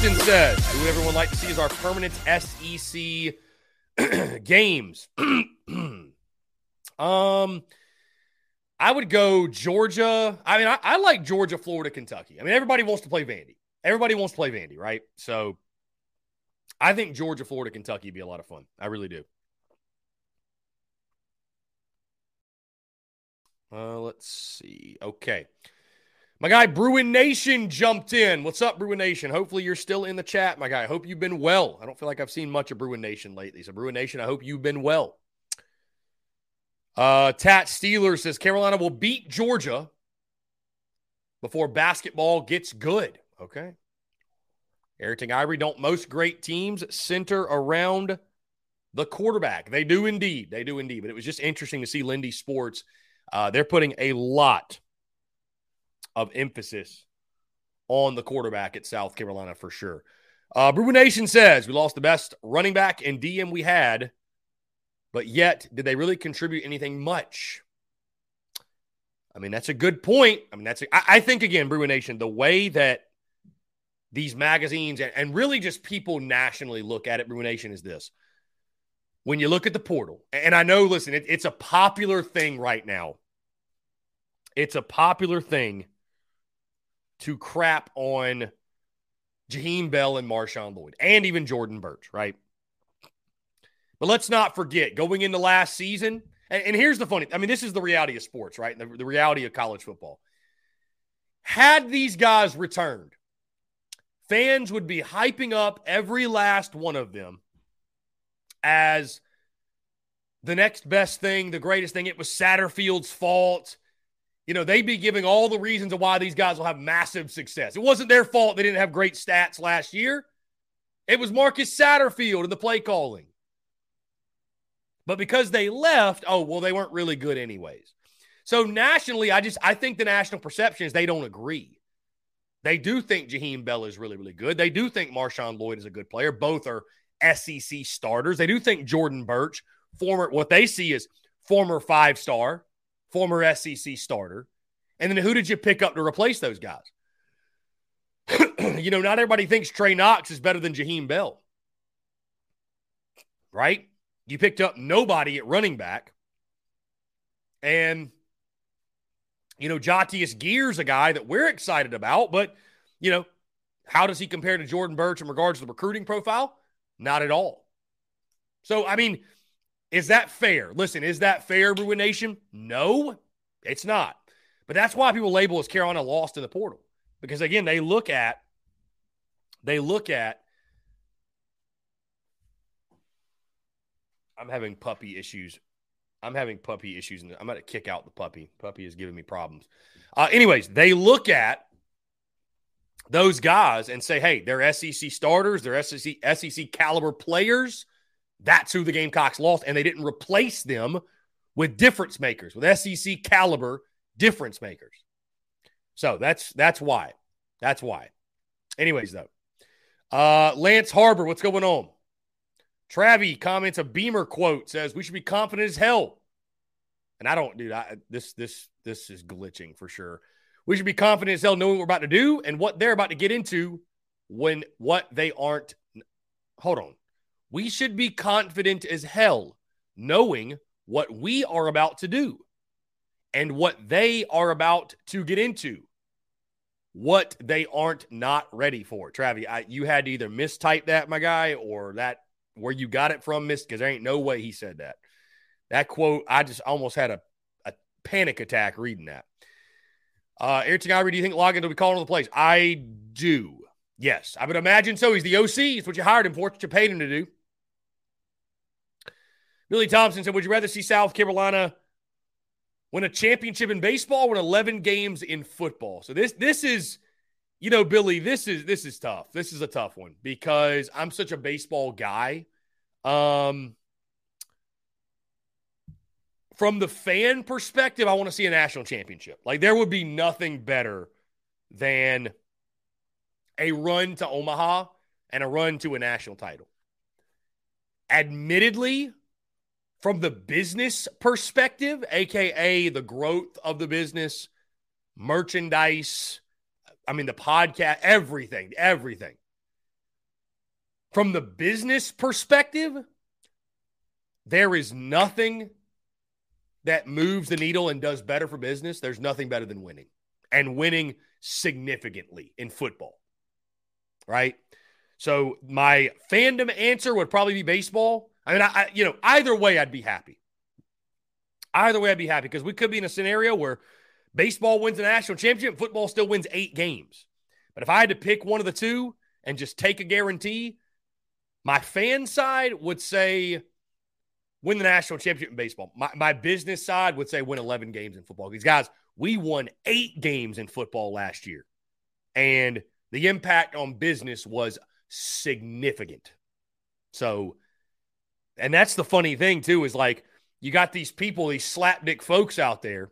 Justin says, who everyone like to see as our permanent SEC games? um, I would go Georgia. I mean, I, I, like Georgia, Florida, Kentucky. I mean, everybody wants to play Vandy. Everybody wants to play Vandy, right? So I think Georgia, Florida, Kentucky would be a lot of fun. I really do. Uh, let's see. Okay. My guy Bruin Nation jumped in. What's up, Bruin Nation? Hopefully you're still in the chat, my guy. I hope you've been well. I don't feel like I've seen much of Bruin Nation lately. So, Bruin Nation, I hope you've been well. Uh, Tat Steeler says Carolina will beat Georgia before basketball gets good. Okay. Eric Ivory, don't most great teams center around the quarterback? They do indeed. They do indeed. But it was just interesting to see Lindy Sports. Uh, they're putting a lot of emphasis on the quarterback at South Carolina for sure. Uh, Brewer Nation says we lost the best running back and DM we had, but yet did they really contribute anything much? I mean, that's a good point. I mean, that's a, I, I think again, Brewer Nation, the way that these magazines and, and really just people nationally look at it, Brewer Nation, is this. when you look at the portal, and I know, listen, it, it's a popular thing right now. It's a popular thing to crap on Jaheim Bell and Marshawn Lloyd and even Jordan Burch, right? But let's not forget going into last season, and, and here's the funny I mean, this is the reality of sports, right? The, the reality of college football. Had these guys returned, fans would be hyping up every last one of them as the next best thing, the greatest thing. It was Satterfield's fault. You know, they'd be giving all the reasons of why these guys will have massive success. It wasn't their fault they didn't have great stats last year. It was Marcus Satterfield and the play calling. But because they left, oh, well, they weren't really good anyways. So nationally, I just I think the national perception is they don't agree. They do think Jaheim Bell is really, really good. They do think Marshawn Lloyd is a good player. Both are SEC starters. They do think Jordan Burch, former, what they see is former five star, former SEC starter. And then who did you pick up to replace those guys? you know, not everybody thinks Trey Knox is better than Jaheim Bell. Right? You picked up nobody at running back. And, you know, Jatius Geer's a guy that we're excited about, but, you know, how does he compare to Jordan Burch in regards to the recruiting profile? Not at all. So, I mean, is that fair? Listen, is that fair, Bruin Nation? No, it's not. But that's why people label as Carolina lost in the portal. Because again, they look at they look at I'm having puppy issues. I'm having puppy issues, and I'm going to kick out the puppy. Puppy is giving me problems. Uh, anyways, they look at those guys and say, hey, they're SEC starters, they're SEC, SEC caliber players. That's who the Gamecocks lost, and they didn't replace them with difference makers, with SEC caliber difference makers. So that's that's why. That's why. Anyways, though, uh, Lance Harbor, what's going on? Travi comments a Beamer quote says we should be confident as hell. And I don't, dude. I this this this is glitching for sure. We should be confident as hell knowing what we're about to do and what they're about to get into when what they aren't. Hold on. We should be confident as hell knowing what we are about to do and what they are about to get into. What they aren't not ready for. Travi, I, you had to either mistype that, my guy, or that where you got it from, miss, because there ain't no way he said that. That quote, I just almost had a, a panic attack reading that. Uh, Ayrton Ivory, do you think Logan will be calling the plays? I do. Yes, I would imagine so. He's the OC. It's what you hired him for. It's what you paid him to do. Billy Thompson said, Would you rather see South Carolina win a championship in baseball win 11 games in football? So this this is, you know, Billy, this is this is tough. This is a tough one because I'm such a baseball guy. Um, from the fan perspective, I want to see a national championship. Like there would be nothing better than a run to Omaha and a run to a national title. Admittedly, from the business perspective, aka the growth of the business, merchandise, I mean the podcast, everything, everything. From the business perspective, there is nothing that moves the needle and does better for business, there's nothing better than winning and winning significantly in football. Right? So my fandom answer would probably be baseball. I mean, I, I you know, either way, I'd be happy. Either way, I'd be happy because we could be in a scenario where baseball wins the national championship, football still wins eight games. But if I had to pick one of the two and just take a guarantee, my fan side would say win the national championship in baseball. My, my business side would say win 11 games in football. These guys, we won eight games in football last year. And the impact on business was significant. So, and that's the funny thing, too, is like you got these people, these slapdick folks out there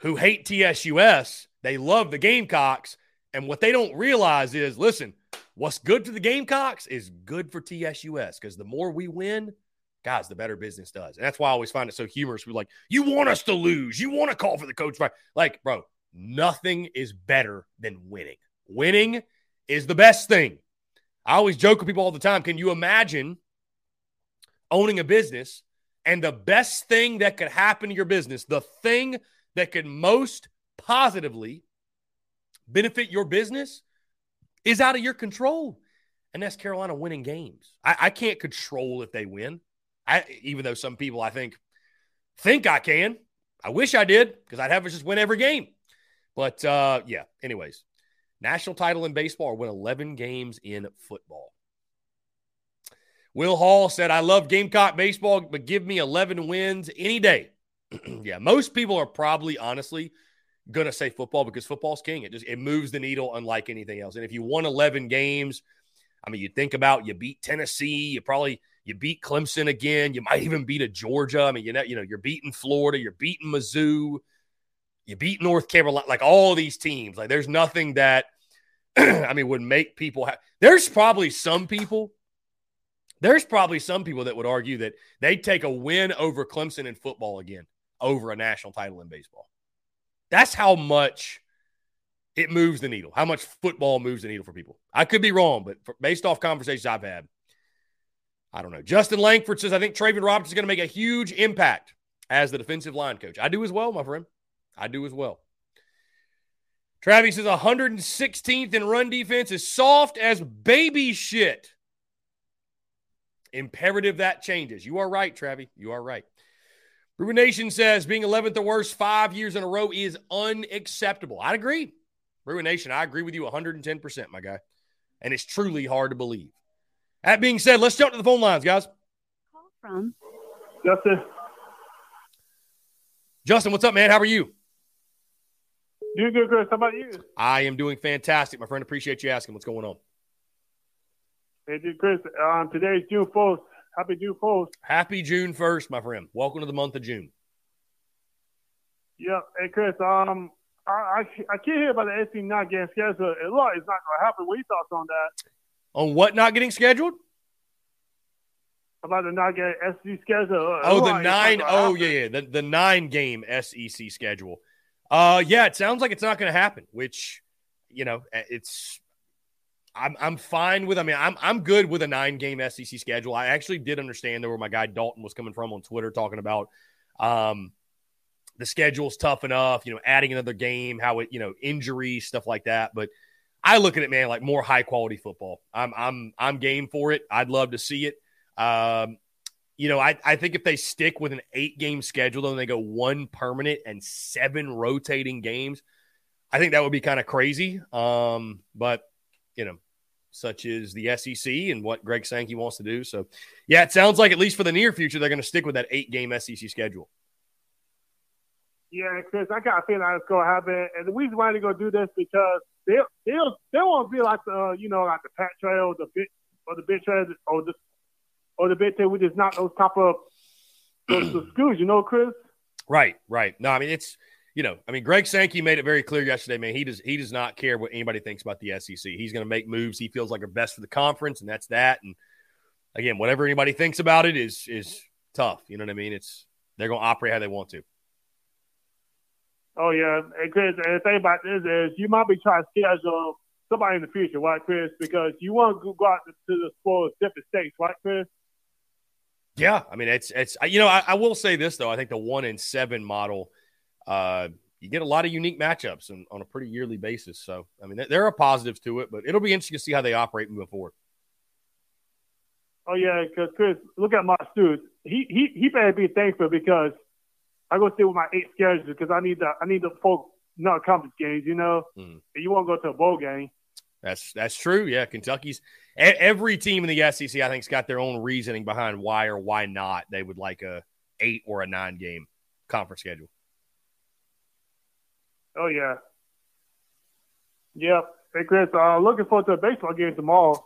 who hate TSUS. They love the Gamecocks. And what they don't realize is listen, what's good for the Gamecocks is good for TSUS because the more we win, guys, the better business does. And that's why I always find it so humorous. We're like, you want us to lose. You want to call for the coach fight. Like, bro, nothing is better than winning. Winning is the best thing. I always joke with people all the time. Can you imagine owning a business. And the best thing that could happen to your business, the thing that could most positively benefit your business, is out of your control. And that's Carolina winning games. I, I can't control if they win. I, even though some people I think think I can. I wish I did because I'd have us just win every game. But uh, yeah, anyways, national title in baseball win 11 games in football. Will Hall said, I love Gamecock baseball, but give me 11 wins any day. yeah, most people are probably honestly going to say football because football's king. It just it moves the needle unlike anything else. And if you won 11 games, I mean, you think about you beat Tennessee, you probably you beat Clemson again, you might even beat a Georgia. I mean, you know, you know, you're beating Florida, you're beating Mizzou, you beat North Carolina, like all these teams. Like there's nothing that I mean would make people have there's probably some people there's probably some people that would argue that they'd take a win over Clemson in football again over a national title in baseball. That's how much it moves the needle, how much football moves the needle for people. I could be wrong, but for, based off conversations I've had, I don't know. Justin Langford says, I think Travian Robertson is going to make a huge impact as the defensive line coach. I do as well, my friend. I do as well. Travis says 116th in run defense is soft as baby shit. Imperative that changes. You are right, Travi. You are right. Ruben Nation says being 11th or worse five years in a row is unacceptable. I agree. Ruben Nation, I agree with you 110%, my guy. And it's truly hard to believe. That being said, let's jump to the phone lines, guys. Call from Justin. Justin, what's up, man? How are you? Doing good, Chris. How about you? I am doing fantastic, my friend. Appreciate you asking. What's going on? Hey, dude, Chris. Um, today is June 1st. Happy June 1st. Happy June 1st, my friend. Welcome to the month of June. Yeah. Hey, Chris. Um, I, I, I can't hear about the SC not getting scheduled. A lot is not going to happen. What are your thoughts on that? On what not getting scheduled? About the not getting SEC schedule. Oh, the nine. Oh, yeah, yeah. The, the nine game SEC schedule. Uh, yeah, it sounds like it's not going to happen, which, you know, it's I'm I'm fine with. I mean, I'm I'm good with a nine game SEC schedule. I actually did understand where my guy Dalton was coming from on Twitter, talking about um, the schedule's tough enough. You know, adding another game, how it you know injuries, stuff like that. But I look at it, man, like more high quality football. I'm I'm I'm game for it. I'd love to see it. Um, you know, I, I think if they stick with an eight game schedule and they go one permanent and seven rotating games, I think that would be kind of crazy. Um, but you know, such as the SEC and what Greg Sankey wants to do. So, yeah, it sounds like at least for the near future, they're going to stick with that eight game SEC schedule. Yeah, Chris, I got a feeling that's going to happen. And the reason why they're going to do this because they they they won't be like the uh, you know like the Pat Trail, the bit or the bit trail, or the or the bit trail, which is not those type of those, those schools, you know, Chris. Right, right. No, I mean it's you know, I mean, Greg Sankey made it very clear yesterday, man. He does he does not care what anybody thinks about the SEC. He's going to make moves he feels like are best for the conference, and that's that. And again, whatever anybody thinks about it is is tough. You know what I mean? It's they're going to operate how they want to. Oh yeah, and Chris, and the thing about this is you might be trying to schedule somebody in the future, right, Chris? Because you want to go out to the sports different states, right, Chris? Yeah, I mean it's it's you know I, I will say this though I think the one in seven model uh, you get a lot of unique matchups on, on a pretty yearly basis. So, I mean, there are positives to it, but it'll be interesting to see how they operate moving forward. Oh yeah, because Chris, look at my students. He he he better be thankful because I go stay with my eight schedule because I need the I need the folk not conference games. You know, mm. you won't go to a bowl game. That's that's true. Yeah, Kentucky's every team in the SEC I think's got their own reasoning behind why or why not they would like a eight or a nine game conference schedule. Oh yeah. Yep. Hey Chris, uh, looking forward to a baseball game tomorrow.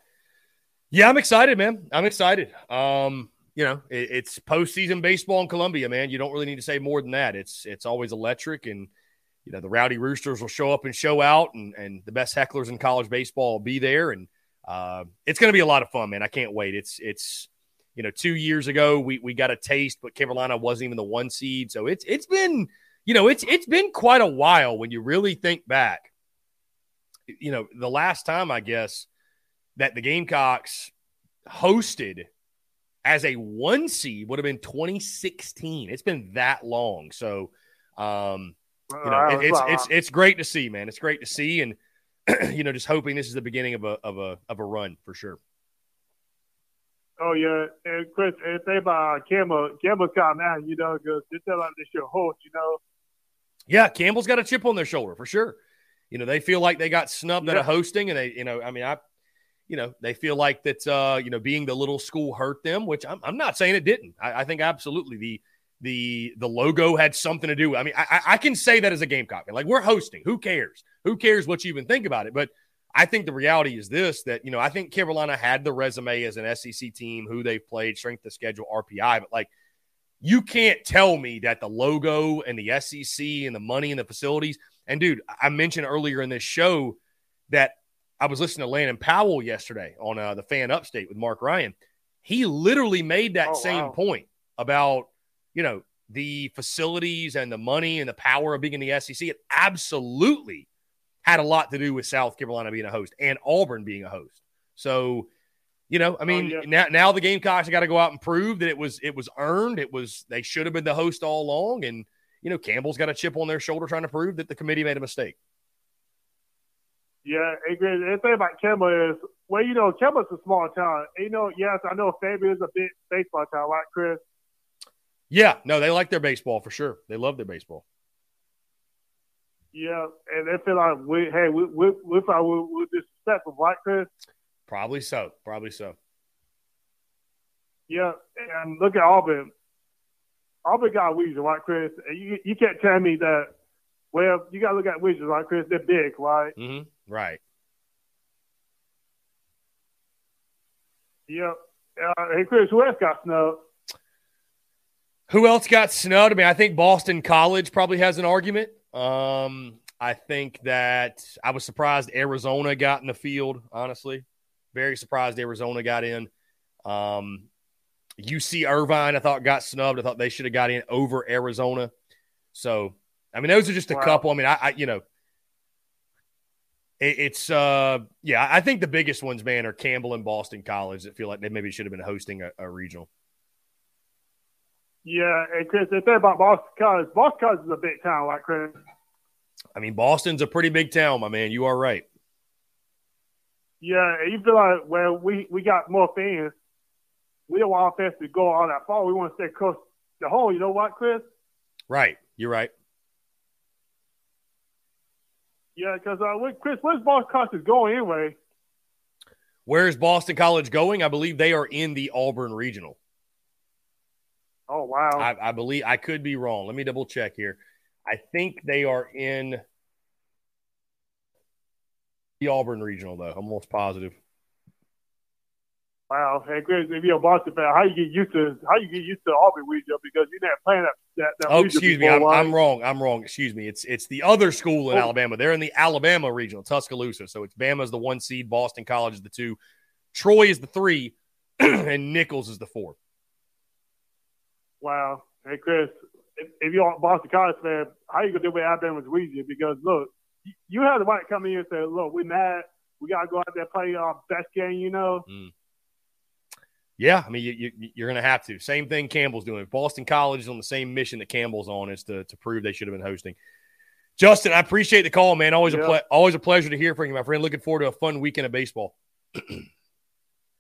Yeah, I'm excited, man. I'm excited. Um, you know, it, it's postseason baseball in Columbia, man. You don't really need to say more than that. It's it's always electric, and you know the Rowdy Roosters will show up and show out, and and the best hecklers in college baseball will be there, and uh, it's going to be a lot of fun, man. I can't wait. It's it's you know two years ago we we got a taste, but Carolina wasn't even the one seed, so it's it's been you know, it's it's been quite a while when you really think back. You know, the last time I guess that the Gamecocks hosted as a one seed would have been 2016. It's been that long. So, um, you know, it, it's it's it's great to see, man. It's great to see, and you know, just hoping this is the beginning of a of a of a run for sure. Oh yeah, and Chris, and think about. Campbell's got now, you know, because they tell like this your host, you know. Yeah, Campbell's got a chip on their shoulder for sure. You know, they feel like they got snubbed yeah. at a hosting, and they, you know, I mean, I, you know, they feel like that, uh, you know, being the little school hurt them, which I'm, I'm not saying it didn't. I, I think absolutely the the the logo had something to do. I mean, I, I can say that as a Gamecock. Like we're hosting. Who cares? Who cares what you even think about it? But I think the reality is this: that you know, I think Carolina had the resume as an SEC team, who they've played, strength of schedule, RPI, but like. You can't tell me that the logo and the SEC and the money and the facilities. And dude, I mentioned earlier in this show that I was listening to Landon Powell yesterday on uh, the Fan Upstate with Mark Ryan. He literally made that oh, same wow. point about you know, the facilities and the money and the power of being in the SEC, it absolutely had a lot to do with South Carolina being a host and Auburn being a host. So, you know, I oh, mean, oh, yeah. now now the Gamecocks got to go out and prove that it was it was earned. It was they should have been the host all along, and you know, Campbell's got a chip on their shoulder trying to prove that the committee made a mistake. Yeah, agree. The thing about Campbell is, well, you know, Campbell's a small town. You know, yes, I know Fabian is a big baseball town, right, Chris? Yeah, no, they like their baseball for sure. They love their baseball. Yeah, and they feel like we, hey, we, we, we thought we were disrespectful, right, Chris? Probably so. Probably so. Yeah, and look at Auburn. Auburn got Weezer, right, Chris? And you, you can't tell me that. Well, you got to look at Weezer, right, Chris? They're big, right? Mm-hmm. Right. Yeah. Uh, hey, Chris, who else got snubbed? Who else got snubbed? I mean, I think Boston College probably has an argument. Um, I think that I was surprised Arizona got in the field, honestly. Very surprised Arizona got in. Um, UC Irvine, I thought got snubbed. I thought they should have got in over Arizona. So, I mean, those are just a wow. couple. I mean, I, I you know, it, it's uh, yeah. I think the biggest ones, man, are Campbell and Boston College that feel like they maybe should have been hosting a, a regional. Yeah, and Chris, the thing about Boston College, Boston College is a big town, like Chris. I mean, Boston's a pretty big town, my man. You are right. Yeah, you feel like well, we we got more fans. We don't want fans to go all that far. We want to stay close to home. You know what, Chris? Right. You're right. Yeah, because uh, Chris, where's Boston College going anyway? Where's Boston College going? I believe they are in the Auburn Regional. Oh wow! I, I, believe I could be wrong. Let me double check here. I think they are in the Auburn regional, though. I'm almost positive. Wow, hey Chris, if you're a Boston fan, how you get used to how you get used to Auburn regional because you're not playing that. that, that oh, excuse me, I'm, I'm, wrong. I'm wrong. Excuse me. It's it's the other school in oh. Alabama. They're in the Alabama regional, Tuscaloosa. So it's Bama's the one seed, Boston College is the two, Troy is the three, and Nicholls is the four. Wow. Hey, Chris, if, if you're a Boston College fan, how you to do with Alabama's Louisiana? Because, look, you have the right to come in and say, look, we're mad. We got to go out there play our best game, you know? Mm. Yeah, I mean, you, you, are going to have to. Same thing Campbell's doing. Boston College is on the same mission that Campbell's on is to, to prove they should have been hosting. Justin, I appreciate the call, man. Always a ple- always a pleasure to hear from you, my friend. Looking forward to a fun weekend of baseball.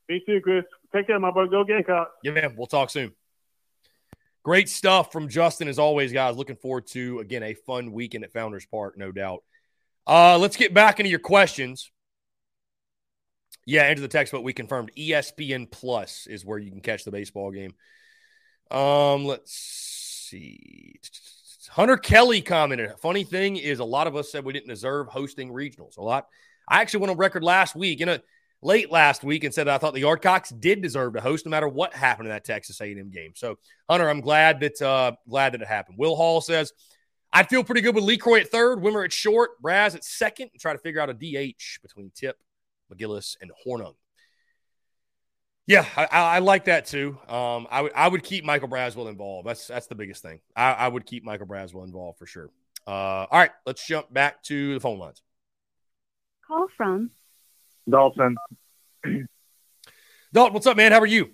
Me too, Chris. Take care, my boy. Go Gamecock. Yeah, man. We'll talk soon. Great stuff from Justin, as always, guys. Looking forward to, again, a fun weekend at Founders Park, no doubt. Uh, let's get back into your questions. Yeah, enter the text, but we confirmed ESPN Plus is where you can catch the baseball game. Um, let's see. Hunter Kelly commented. Funny thing is, a lot of us said we didn't deserve hosting regionals. A lot. I actually went on record last week in a late last week and said I thought the Yardcocks did deserve to host no matter what happened in that Texas A&M game. So Hunter, I'm glad that uh, glad that it happened. Will Hall says I'd feel pretty good with LeCroy at third, Wimmer at short, Braz at second, and try to figure out a DH between Tip, McGillis, and Hornung. Yeah, I, I, like that too. Um, I would I would keep Michael Braswell involved. That's that's the biggest thing. I, I would keep Michael Braswell involved for sure. Uh, all right, let's jump back to the phone lines. Call from Dalton. Dalton, what's up, man? How are you?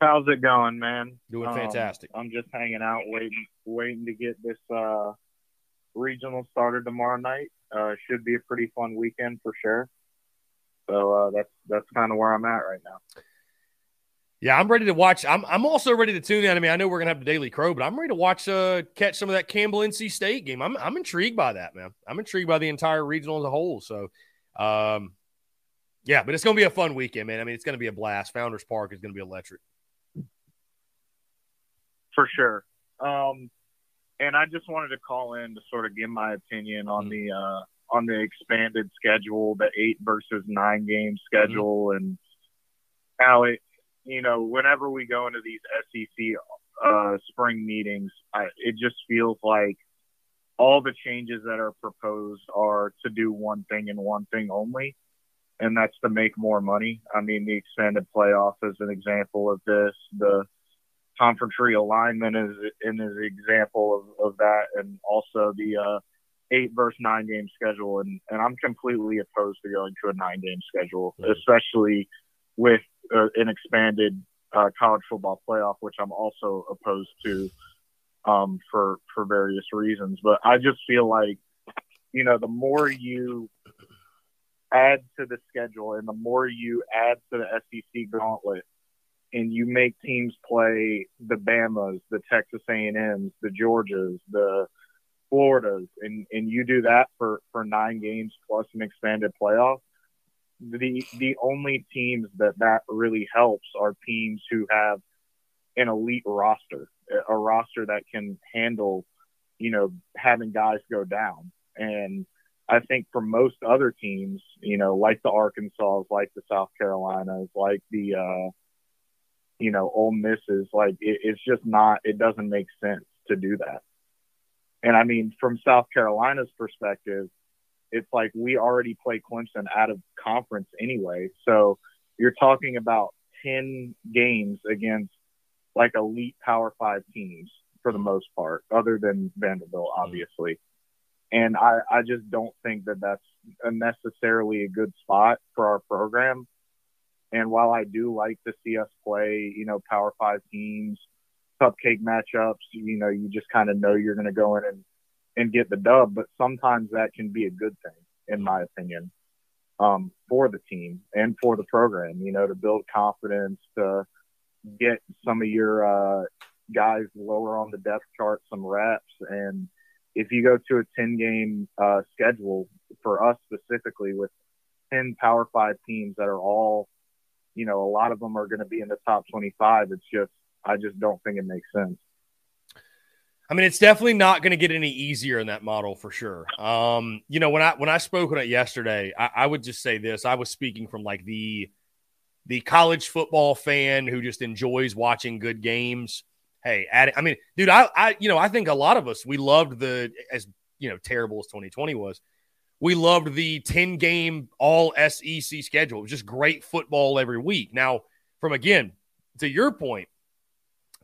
How's it going, man? Doing fantastic. Um, I'm just hanging out, waiting, waiting to get this uh, regional started tomorrow night. Uh, should be a pretty fun weekend for sure. So uh, that's that's kind of where I'm at right now. Yeah, I'm ready to watch. I'm I'm also ready to tune in. I mean, I know we're gonna have the Daily Crow, but I'm ready to watch uh catch some of that Campbell NC State game. I'm I'm intrigued by that, man. I'm intrigued by the entire regional as a whole. So um yeah, but it's gonna be a fun weekend, man. I mean, it's gonna be a blast. Founders Park is gonna be electric. For sure. Um and I just wanted to call in to sort of give my opinion on mm-hmm. the uh on the expanded schedule, the eight versus nine game schedule mm-hmm. and how it you know, whenever we go into these SEC uh, spring meetings, I, it just feels like all the changes that are proposed are to do one thing and one thing only, and that's to make more money. I mean, the expanded playoff is an example of this. The conference realignment is is an example of, of that, and also the uh, eight versus nine game schedule. And, and I'm completely opposed to going to a nine game schedule, mm-hmm. especially with uh, an expanded uh, college football playoff, which I'm also opposed to um, for for various reasons. But I just feel like you know the more you add to the schedule and the more you add to the SEC gauntlet, and you make teams play the Bama's, the Texas A&M's, the Georgias, the Floridas, and and you do that for for nine games plus an expanded playoff the the only teams that that really helps are teams who have an elite roster, a roster that can handle, you know, having guys go down. And I think for most other teams, you know, like the Arkansas, like the South Carolinas, like the, uh, you know, Ole Misses, like it, it's just not, it doesn't make sense to do that. And I mean, from South Carolina's perspective, it's like we already play Clemson out of conference anyway. So you're talking about 10 games against like elite Power Five teams for the most part, other than Vanderbilt, mm-hmm. obviously. And I, I just don't think that that's necessarily a good spot for our program. And while I do like to see us play, you know, Power Five teams, cupcake matchups, you know, you just kind of know you're going to go in and and get the dub, but sometimes that can be a good thing, in my opinion, um, for the team and for the program, you know, to build confidence, to get some of your uh, guys lower on the depth chart some reps. And if you go to a 10 game uh, schedule for us specifically with 10 Power Five teams that are all, you know, a lot of them are going to be in the top 25, it's just, I just don't think it makes sense. I mean, it's definitely not going to get any easier in that model for sure. Um, you know, when I when I spoke on it yesterday, I, I, would just say this: I was speaking from like the the college football fan who just enjoys watching good games. Hey, add, I mean, dude, I, I, you know, I think a lot of us we loved the as you know terrible as 2020 was. We loved the 10 game all SEC schedule. It was just great football every week. Now, from again to your point,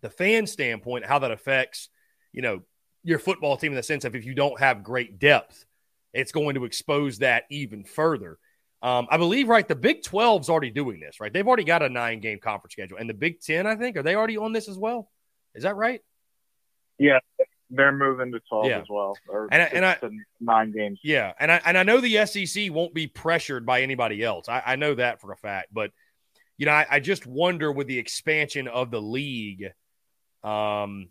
the fan standpoint, how that affects you know, your football team in the sense of if you don't have great depth, it's going to expose that even further. Um, I believe, right, the Big 12's already doing this, right? They've already got a nine game conference schedule. And the Big 10, I think, are they already on this as well? Is that right? Yeah, they're moving to 12 yeah. as well. and, I, and I, nine games. Yeah. And I, and I know the SEC won't be pressured by anybody else. I, I know that for a fact. But, you know, I, I just wonder with the expansion of the league, um,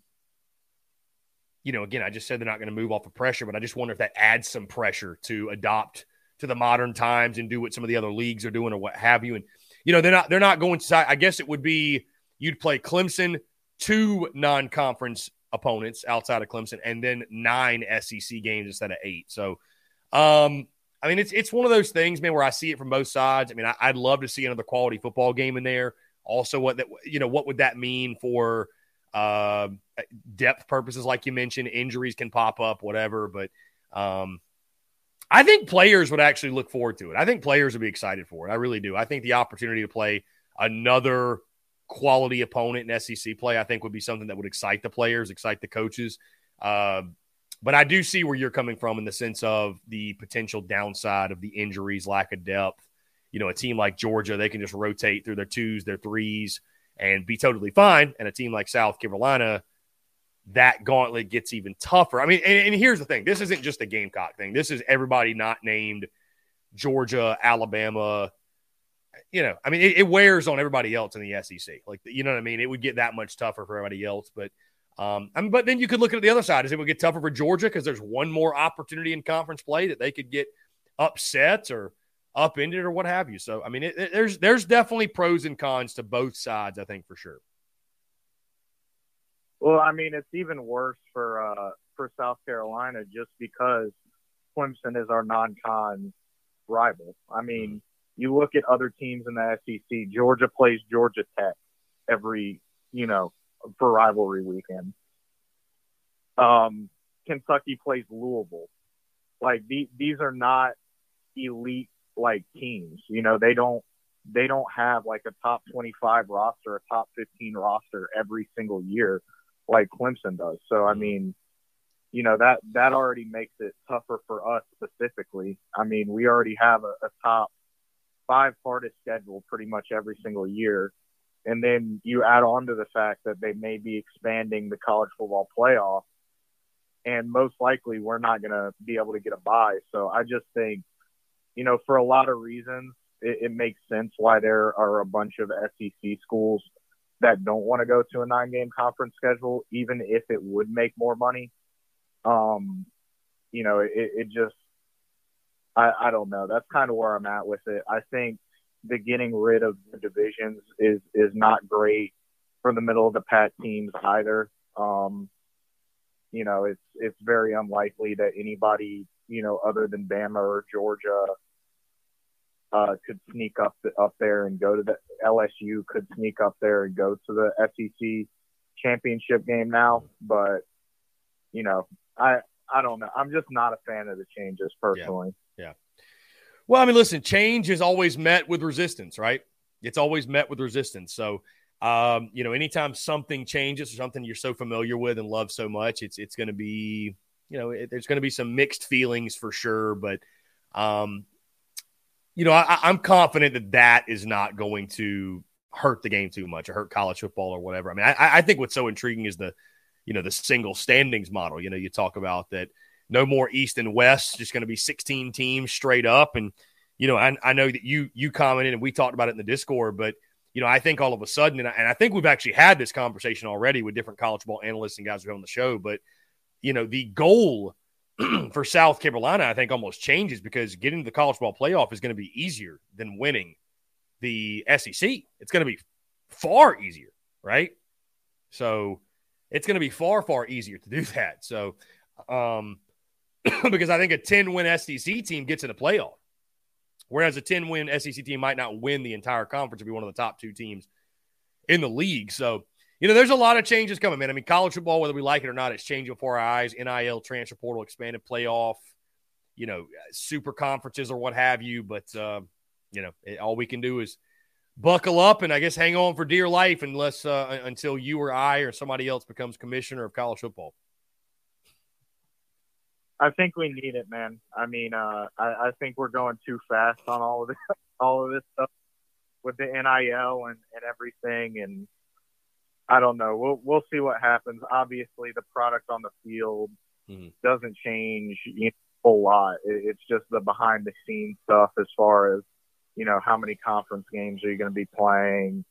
you know, again, I just said they're not going to move off of pressure, but I just wonder if that adds some pressure to adopt to the modern times and do what some of the other leagues are doing or what have you. And you know, they're not they're not going to. I guess it would be you'd play Clemson, two non-conference opponents outside of Clemson, and then nine SEC games instead of eight. So, um, I mean, it's it's one of those things, man, where I see it from both sides. I mean, I, would love to see another quality football game in there. Also, what that you know, what would that mean for uh, depth purposes, like you mentioned, injuries can pop up, whatever. But um, I think players would actually look forward to it. I think players would be excited for it. I really do. I think the opportunity to play another quality opponent in SEC play, I think would be something that would excite the players, excite the coaches. Uh, but I do see where you're coming from in the sense of the potential downside of the injuries, lack of depth. You know, a team like Georgia, they can just rotate through their twos, their threes, and be totally fine. And a team like South Carolina, that gauntlet gets even tougher. I mean, and, and here's the thing this isn't just a Gamecock thing, this is everybody not named Georgia, Alabama. You know, I mean, it, it wears on everybody else in the SEC. Like, you know what I mean? It would get that much tougher for everybody else. But um, I mean, but then you could look at the other side. Is it would get tougher for Georgia because there's one more opportunity in conference play that they could get upset or upended or what have you. So I mean, it, it, there's there's definitely pros and cons to both sides. I think for sure. Well, I mean, it's even worse for uh, for South Carolina just because Clemson is our non-con rival. I mean, you look at other teams in the SEC. Georgia plays Georgia Tech every, you know, for rivalry weekend. Um, Kentucky plays Louisville. Like the, these are not elite like teams. You know, they don't they don't have like a top 25 roster, a top 15 roster every single year like Clemson does. So I mean, you know that that already makes it tougher for us specifically. I mean, we already have a, a top five hardest schedule pretty much every single year, and then you add on to the fact that they may be expanding the college football playoff, and most likely we're not going to be able to get a buy. So I just think, you know, for a lot of reasons, it, it makes sense why there are a bunch of SEC schools that don't want to go to a nine game conference schedule, even if it would make more money um, you know, it, it just, I, I don't know. That's kind of where I'm at with it. I think the getting rid of the divisions is is not great for the middle of the pack teams either. Um, you know, it's it's very unlikely that anybody, you know, other than Bama or Georgia, uh, could sneak up up there and go to the LSU could sneak up there and go to the SEC championship game now. But you know, I I don't know. I'm just not a fan of the changes personally. Yeah. Well, I mean, listen, change is always met with resistance, right? It's always met with resistance. So, um, you know, anytime something changes or something you're so familiar with and love so much, it's it's going to be, you know, it, there's going to be some mixed feelings for sure. But, um, you know, I, I'm confident that that is not going to hurt the game too much or hurt college football or whatever. I mean, I, I think what's so intriguing is the you know the single standings model. You know, you talk about that no more East and West, just going to be 16 teams straight up. And you know, I, I know that you you commented and we talked about it in the Discord, but you know, I think all of a sudden, and I, and I think we've actually had this conversation already with different college ball analysts and guys who are on the show. But you know, the goal for South Carolina, I think, almost changes because getting to the college ball playoff is going to be easier than winning the SEC. It's going to be far easier, right? So it's going to be far, far easier to do that. So, um, because I think a 10 win SEC team gets in a playoff, whereas a 10 win SEC team might not win the entire conference and be one of the top two teams in the league. So, you know, there's a lot of changes coming, man. I mean, college football, whether we like it or not, it's changing before our eyes. NIL, transfer portal, expanded playoff, you know, super conferences or what have you. But, uh, you know, it, all we can do is buckle up and I guess hang on for dear life unless uh, until you or I or somebody else becomes commissioner of college football. I think we need it, man. I mean, uh, I, I think we're going too fast on all of this, all of this stuff with the NIL and, and everything. And I don't know. We'll we'll see what happens. Obviously, the product on the field mm-hmm. doesn't change you know, a whole lot. It, it's just the behind the scenes stuff as far as you know, how many conference games are you going to be playing?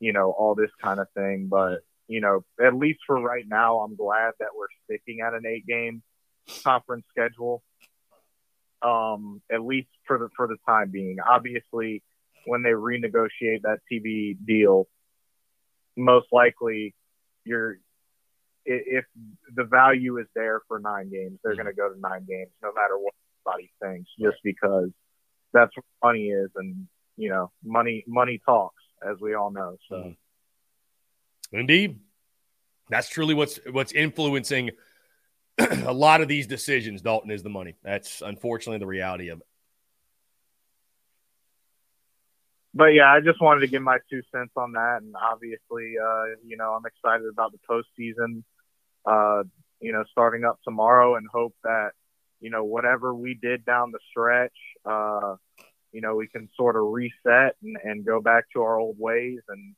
You know, all this kind of thing. But, you know, at least for right now, I'm glad that we're sticking at an eight game conference schedule. Um, at least for the, for the time being. Obviously, when they renegotiate that TV deal, most likely you're, if the value is there for nine games, they're going to go to nine games no matter what anybody thinks, just because that's where money is, and you know, money money talks, as we all know. So, mm-hmm. indeed, that's truly what's what's influencing a lot of these decisions. Dalton is the money. That's unfortunately the reality of it. But yeah, I just wanted to give my two cents on that, and obviously, uh, you know, I'm excited about the postseason. Uh, you know, starting up tomorrow, and hope that you know, whatever we did down the stretch, uh, you know, we can sort of reset and, and go back to our old ways and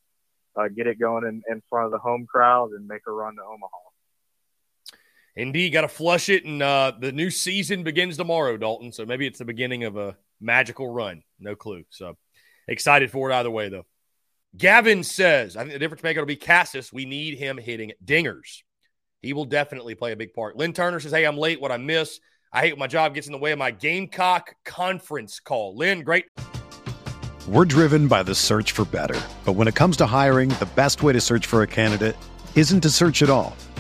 uh, get it going in, in front of the home crowd and make a run to Omaha. Indeed, got to flush it, and uh, the new season begins tomorrow, Dalton. So maybe it's the beginning of a magical run. No clue. So excited for it either way, though. Gavin says, I think the difference maker will be Casas. We need him hitting dingers. He will definitely play a big part. Lynn Turner says, Hey, I'm late. What I miss. I hate when my job gets in the way of my Gamecock conference call. Lynn, great. We're driven by the search for better. But when it comes to hiring, the best way to search for a candidate isn't to search at all.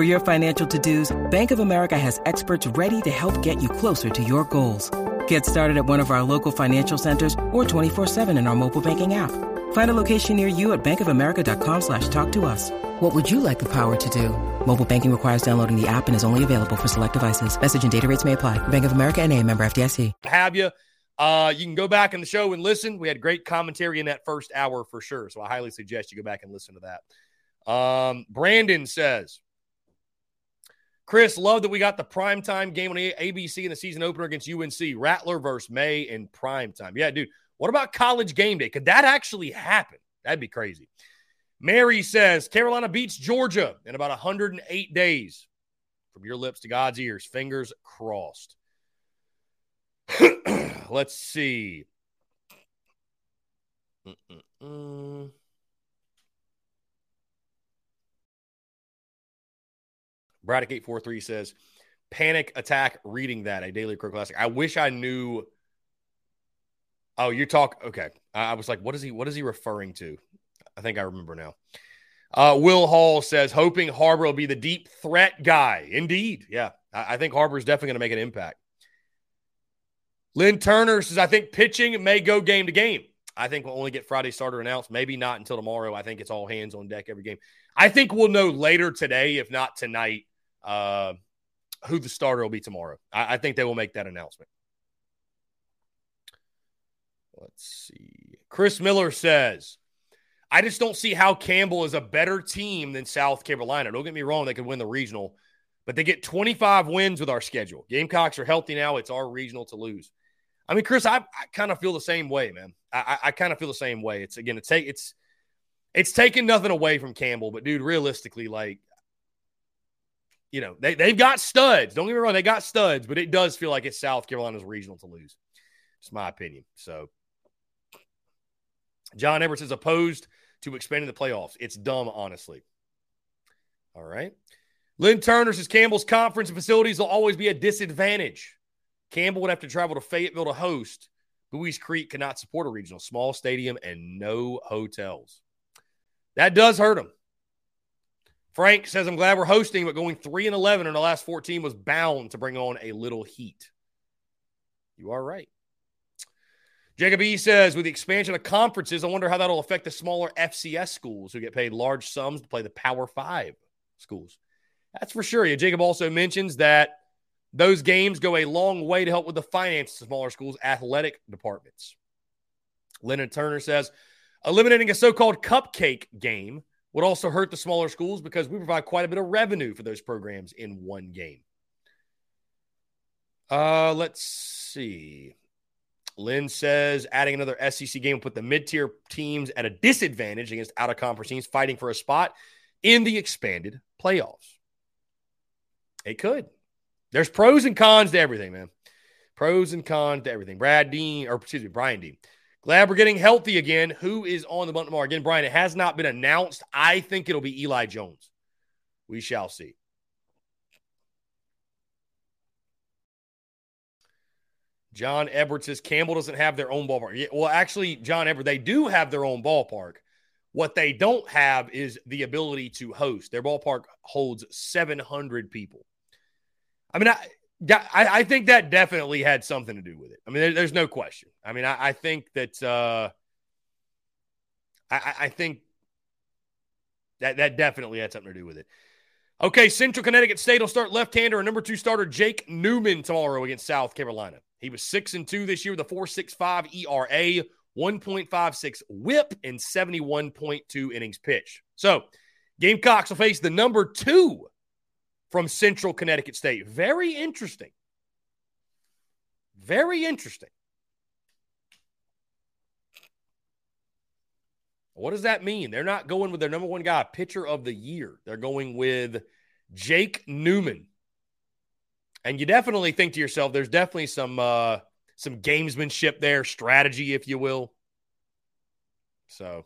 For your financial to-dos, Bank of America has experts ready to help get you closer to your goals. Get started at one of our local financial centers or 24-7 in our mobile banking app. Find a location near you at bankofamerica.com slash talk to us. What would you like the power to do? Mobile banking requires downloading the app and is only available for select devices. Message and data rates may apply. Bank of America and a member FDIC. Have you? Uh, you can go back in the show and listen. We had great commentary in that first hour for sure. So I highly suggest you go back and listen to that. Um, Brandon says, Chris, love that we got the primetime game on ABC in the season opener against UNC. Rattler versus Maye in primetime. Yeah, dude. What about college game day? Could that actually happen? That'd be crazy. Mary says Carolina beats Georgia in about 108 days. From your lips to God's ears, fingers crossed. Let's see. Mm-mm-mm. Braddock 843 says, Panic Attack reading that, a Daily Crow Classic. I wish I knew. Oh, you talk. Okay. I was like, what is he, what is he referring to? I think I remember now. Uh, Will Hall says, hoping Harbor will be the deep threat guy. Indeed. Yeah. I, I think Harbor is definitely going to make an impact. Lynn Turner says, I think pitching may go game to game. I think we'll only get Friday starter announced. Maybe not until tomorrow. I think it's all hands on deck every game. I think we'll know later today, if not tonight, uh, who the starter will be tomorrow. I, I think they will make that announcement. Let's see. Chris Miller says, I just don't see how Campbell is a better team than South Carolina. Don't get me wrong, they could win the regional, but they get 25 wins with our schedule. Gamecocks are healthy now. It's our regional to lose. I mean, Chris, I, I kind of feel the same way, man. I, I kind of feel the same way. It's again, it's it's it's taking nothing away from Campbell, but dude, realistically, like you know, they, they've got studs. Don't get me wrong, they got studs, but it does feel like it's South Carolina's regional to lose. It's my opinion. So, John Everett is opposed to expanding the playoffs. It's dumb, honestly. All right. Lynn Turner says Campbell's conference and facilities will always be a disadvantage. Campbell would have to travel to Fayetteville to host. Buies Creek cannot support a regional, small stadium, and no hotels. That does hurt them. Frank says, I'm glad we're hosting, but going 3 and 11 in the last 14 was bound to bring on a little heat. You are right. Jacob E says, with the expansion of conferences, I wonder how that'll affect the smaller FCS schools who get paid large sums to play the Power Five schools. That's for sure. Yeah, Jacob also mentions that those games go a long way to help with the finances of smaller schools' athletic departments. Lennon Turner says, eliminating a so called cupcake game would also hurt the smaller schools because we provide quite a bit of revenue for those programs in one game. Uh, let's see. Lynn says adding another SEC game will put the mid tier teams at a disadvantage against out of conference teams fighting for a spot. in the expanded playoffs. It could. There's pros and cons to everything, man. Pros and cons to everything. Brad Dean, or excuse me, Brian Dean. Glad we're getting healthy again. Who is on the bump tomorrow? Again, Brian, it has not been announced. I think it'll be Eli Jones. We shall see. John Edwards says Campbell doesn't have their own ballpark. Yeah, well, actually, John Edwards, they do have their own ballpark. What they don't have is the ability to host. Their ballpark holds 700 people. I mean, I, I, I think that definitely had something to do with it. I mean, there, there's no question. I mean, I, I think that uh, I, I think that that definitely had something to do with it. Okay, Central Connecticut State will start left-hander and number two starter Jake Newman tomorrow against South Carolina. He was six and two this year with a 4.65 ERA, 1.56 WHIP, and 71.2 innings pitched. So, Gamecocks will face the number two from Central Connecticut State. Very interesting. Very interesting. What does that mean? They're not going with their number one guy, pitcher of the year. They're going with Jake Newman. And you definitely think to yourself, there's definitely some uh some gamesmanship there, strategy, if you will. So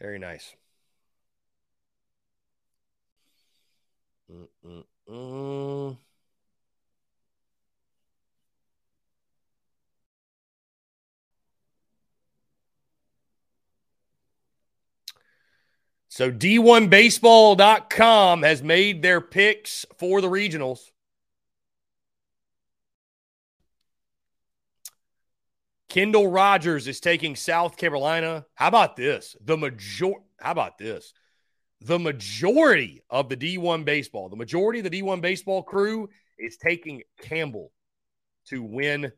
Very nice. Mm-mm-mm. So D1Baseball.com has made their picks for the regionals. Kendall Rogers is taking South Carolina. How about this? The major how about this? The majority of the D1 baseball, the majority of the D1 baseball crew is taking Campbell to win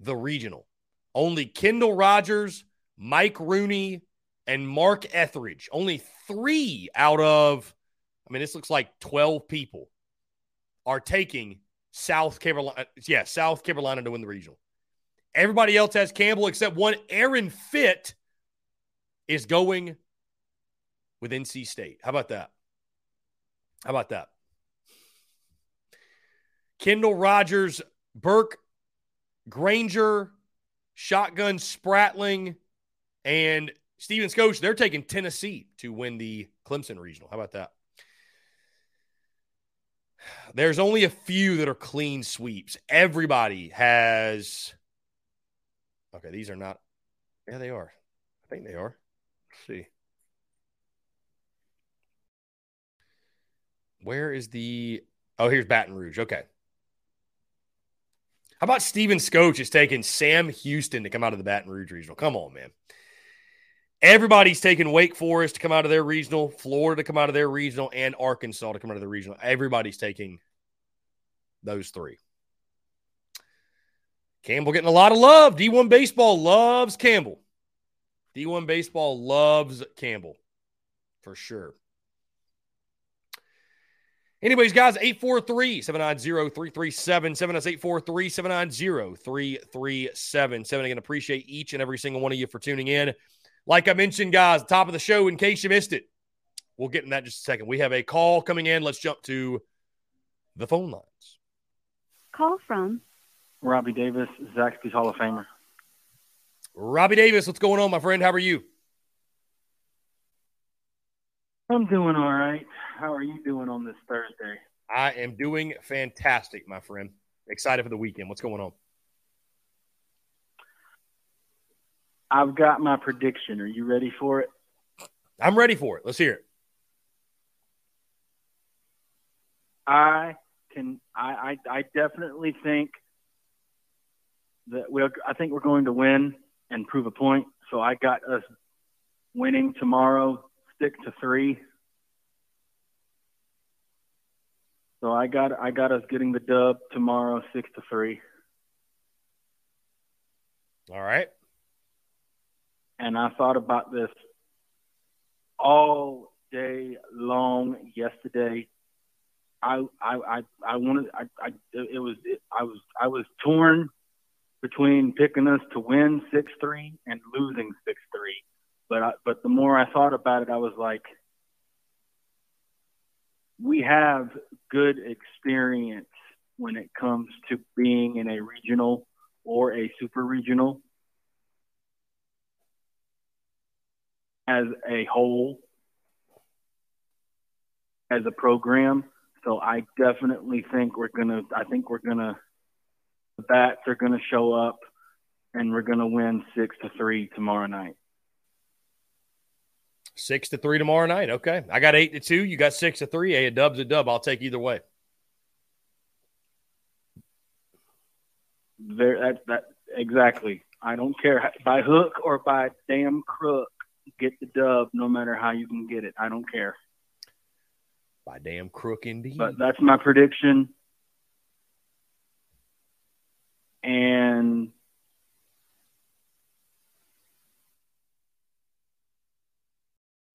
the regional. Only Kendall Rogers, Mike Rooney, and Mark Etheridge. Only three out of, I mean, this looks like 12 people are taking South Carolina. Yeah, South Carolina to win the regional. Everybody else has Campbell except one. Aaron Fitt is going with NC State. How about that? How about that? Kendall Rogers, Burke, Granger, Shotgun Spratling, and Steven Scotia. They're taking Tennessee to win the Clemson Regional. How about that? There's only a few that are clean sweeps. Everybody has Okay, these are not. Yeah, they are. I think they are. Let's see. Where is the. Oh, here's Baton Rouge. Okay. How about Steven Scoach is taking Sam Houston to come out of the Baton Rouge regional? Come on, man. Everybody's taking Wake Forest to come out of their regional, Florida to come out of their regional, and Arkansas to come out of the regional. Everybody's taking those three. Campbell getting a lot of love. D1 Baseball loves Campbell. D1 Baseball loves Campbell for sure. Anyways, guys, 843 790 3377. That's 843 790 3377. Again, appreciate each and every single one of you for tuning in. Like I mentioned, guys, top of the show, in case you missed it, we'll get in that just a second. We have a call coming in. Let's jump to the phone lines. Call from Robbie Davis, Zaxby's Hall of Famer. Robbie Davis, what's going on, my friend? How are you? I'm doing all right. How are you doing on this Thursday? I am doing fantastic, my friend. Excited for the weekend. What's going on? I've got my prediction. Are you ready for it? I'm ready for it. Let's hear it. I can I I, I definitely think – that we I think we're going to win and prove a point. So I got us winning tomorrow, stick to three. So I got I got us getting the dub tomorrow, six to three. All right. And I thought about this all day long yesterday. I I I, I wanted I, I it was it, I was I was torn between picking us to win six three and losing six three, but I, but the more I thought about it, I was like, we have good experience when it comes to being in a regional or a super regional as a whole as a program. So I definitely think we're gonna. I think we're gonna. The bats are gonna show up, and we're gonna win six to three tomorrow night. Six to three tomorrow night. Okay, I got eight to two. You got six to three. A dub's a dub. I'll take either way. There, that, that exactly. I don't care by hook or by damn crook. Get the dub, no matter how you can get it. I don't care. By damn crook, indeed. But that's my prediction. And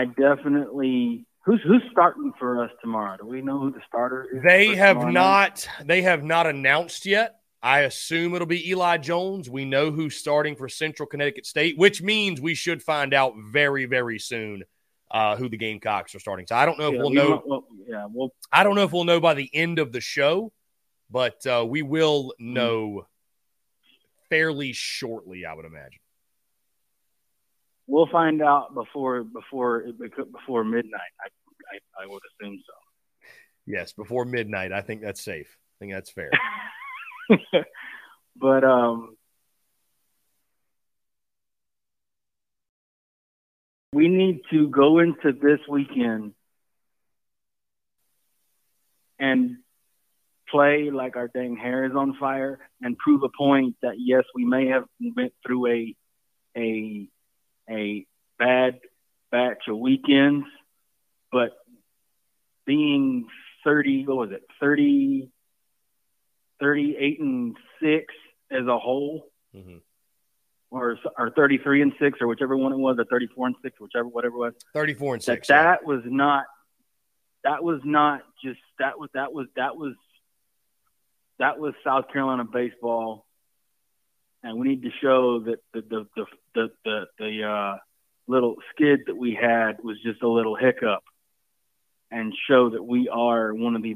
I definitely who's who's starting for us tomorrow? Do we know who the starter is? They have not. Night? They have not announced yet. I assume it'll be Eli Jones. We know who's starting for Central Connecticut State, which means we should find out very, very soon uh, who the Gamecocks are starting. So I don't know if yeah, we'll we know. Well, yeah, well, I don't know if we'll know by the end of the show, but uh, we will hmm. know fairly shortly. I would imagine. We'll find out before before before midnight. I, I, I would assume so. Yes, before midnight. I think that's safe. I think that's fair. but um, we need to go into this weekend and play like our dang hair is on fire and prove a point that yes, we may have went through a a a bad batch of weekends, but being 30, what was it, 30, 38 and 6 as a whole, mm-hmm. or, or 33 and 6, or whichever one it was, or 34 and 6, whichever, whatever it was. 34 and 6. That, yeah. that was not, that was not just, that was, that was, that was, that was South Carolina baseball. And we need to show that the, the, the, the, the, the uh, little skid that we had was just a little hiccup and show that we are one of the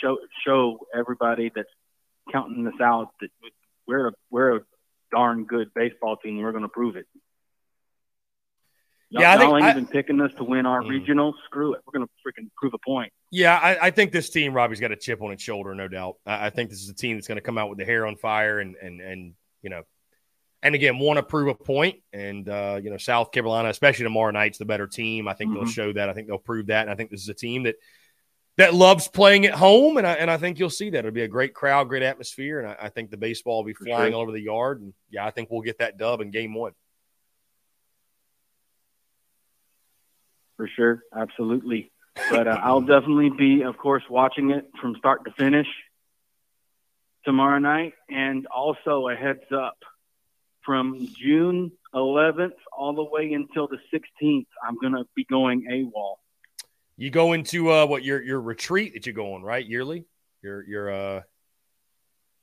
show show everybody that's counting us out that we're a, we're a darn good baseball team. We're going to prove it. Y'all, yeah, I think y'all ain't I, even picking us to win our mm. regional. Screw it. We're going to freaking prove a point. Yeah, I, I, think this team, Robbie's got a chip on its shoulder, no doubt. I, I think this is a team that's going to come out with the hair on fire and and and you know and again, want to prove a point. And uh, you know, South Carolina, especially tomorrow night's the better team. I think mm-hmm. they'll show that. I think they'll prove that. And I think this is a team that that loves playing at home. And I and I think you'll see that. It'll be a great crowd, great atmosphere, and I, I think the baseball will be For flying sure. all over the yard. And yeah, I think we'll get that dub in game one. For sure, absolutely. But uh, I'll definitely be, of course, watching it from start to finish tomorrow night. And also a heads up from June 11th all the way until the 16th, I'm going to be going AWOL. You go into uh, what your your retreat that you go on right yearly? Your your uh,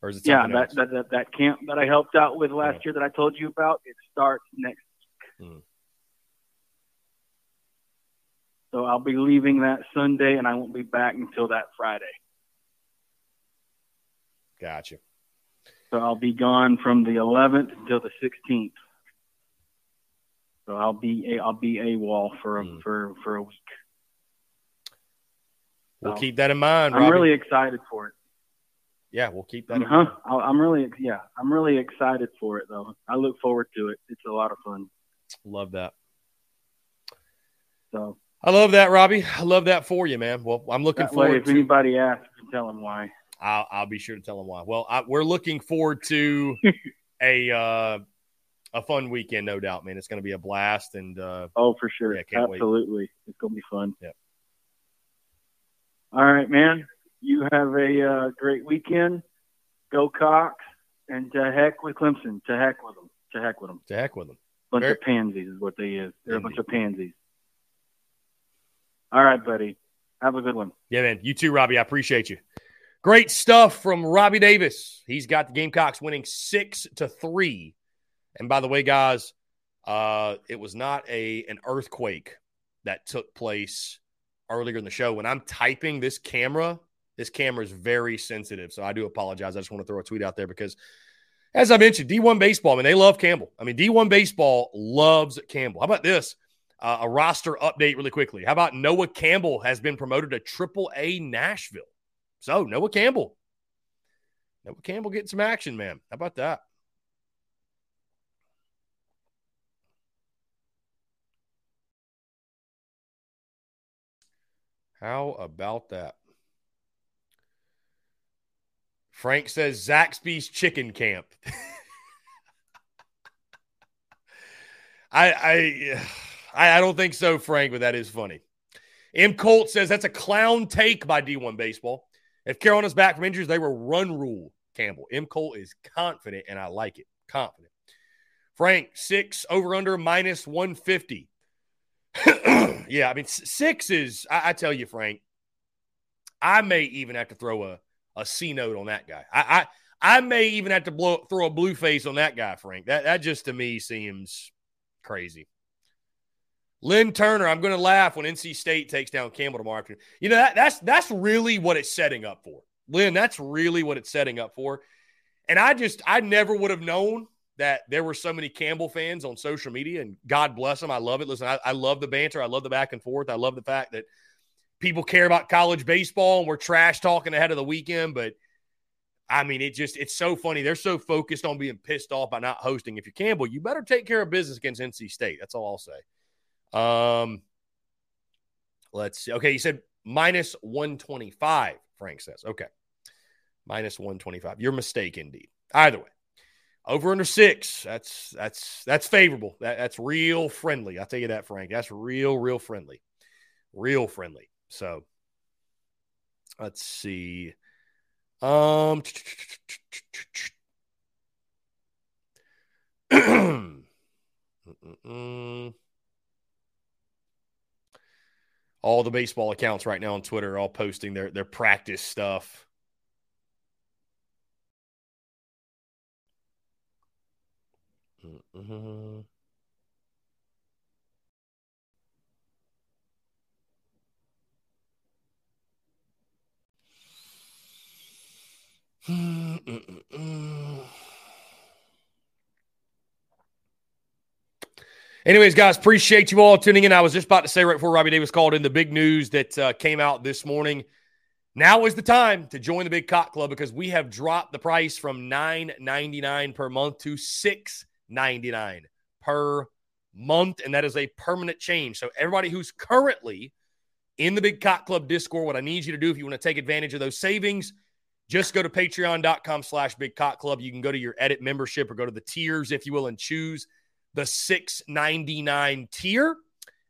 or is it yeah that, that, that that camp that I helped out with last year that I told you about? It starts next week. So I'll be leaving that Sunday, and I won't be back until that Friday. Gotcha. So I'll be gone from the 11th until the 16th. So I'll be a I'll be AWOL for a, mm. for for a week. We'll so keep that in mind. I'm really excited for it. Yeah, we'll keep that. Uh-huh. I'm really yeah, I'm really excited for it though. I look forward to it. It's a lot of fun. Love that. So I love that, Robbie. I love that for you, man. Well, I'm looking forward. Way, if to... anybody asks, tell them why. I'll, I'll be sure to tell them why. Well, I, we're looking forward to a uh, a fun weekend, no doubt, man. It's going to be a blast, and uh, oh, for sure, yeah, absolutely, wait. it's going to be fun. Yeah. All right, man. You have a uh, great weekend. Go Cox, and to heck with Clemson. To heck with them. To heck with them. To heck with them. Bunch Very- of pansies is what they is. They're Indeed. a bunch of pansies. All right, buddy. Have a good one. Yeah, man. You too, Robbie. I appreciate you. Great stuff from Robbie Davis. He's got the Gamecocks winning six to three. And by the way, guys, uh, it was not a an earthquake that took place earlier in the show. When I'm typing this camera, this camera is very sensitive. So I do apologize. I just want to throw a tweet out there because, as I mentioned, D1 baseball, I mean, they love Campbell. I mean, D1 baseball loves Campbell. How about this? Uh, a roster update really quickly. How about Noah Campbell has been promoted to Triple A Nashville? So Noah Campbell. Noah Campbell getting some action, man. How about that? How about that? Frank says Zaxby's Chicken Camp. I, I I don't think so, Frank, but that is funny. M. Colt says that's a clown take by D1 Baseball. If Carolina's back from injuries, they will run rule Campbell. M. Colt is confident, and I like it. Confident. Frank, six over under minus 150. yeah, I mean, six is, I, I, tell you, Frank, I may even have to throw a, a C note on that guy. I, I, I may even have to blow, throw a blue face on that guy, Frank. That, that just to me seems crazy. Lynn Turner, I'm going to laugh when NC State takes down Campbell tomorrow afternoon. You know that that's that's really what it's setting up for, Lynn. That's really what it's setting up for. And I just I never would have known that there were so many Campbell fans on social media, and God bless them. I love it. Listen, I, I love the banter. I love the back and forth. I love the fact that people care about college baseball and we're trash talking ahead of the weekend. But I mean, it just it's so funny. They're so focused on being pissed off by not hosting. If you're Campbell, you better take care of business against NC State. That's all I'll say. Um, let's see. Okay, you said minus 125, Frank says. Okay. Minus 125. Your mistake indeed. Either way. Over under six. That's that's that's favorable. That, that's real friendly. I'll tell you that, Frank. That's real, real friendly. Real friendly. So let's see. Um all the baseball accounts right now on Twitter are all posting their their practice stuff. Mm-hmm. Mm-mm-mm. Anyways, guys, appreciate you all tuning in. I was just about to say right before Robbie Davis called in the big news that uh, came out this morning. Now is the time to join the Big Cock Club because we have dropped the price from nine ninety nine per month to six ninety nine per month, and that is a permanent change. So everybody who's currently in the Big Cock Club Discord, what I need you to do if you want to take advantage of those savings, just go to patreon.com slash big cock club. You can go to your edit membership or go to the tiers, if you will, and choose – the 699 tier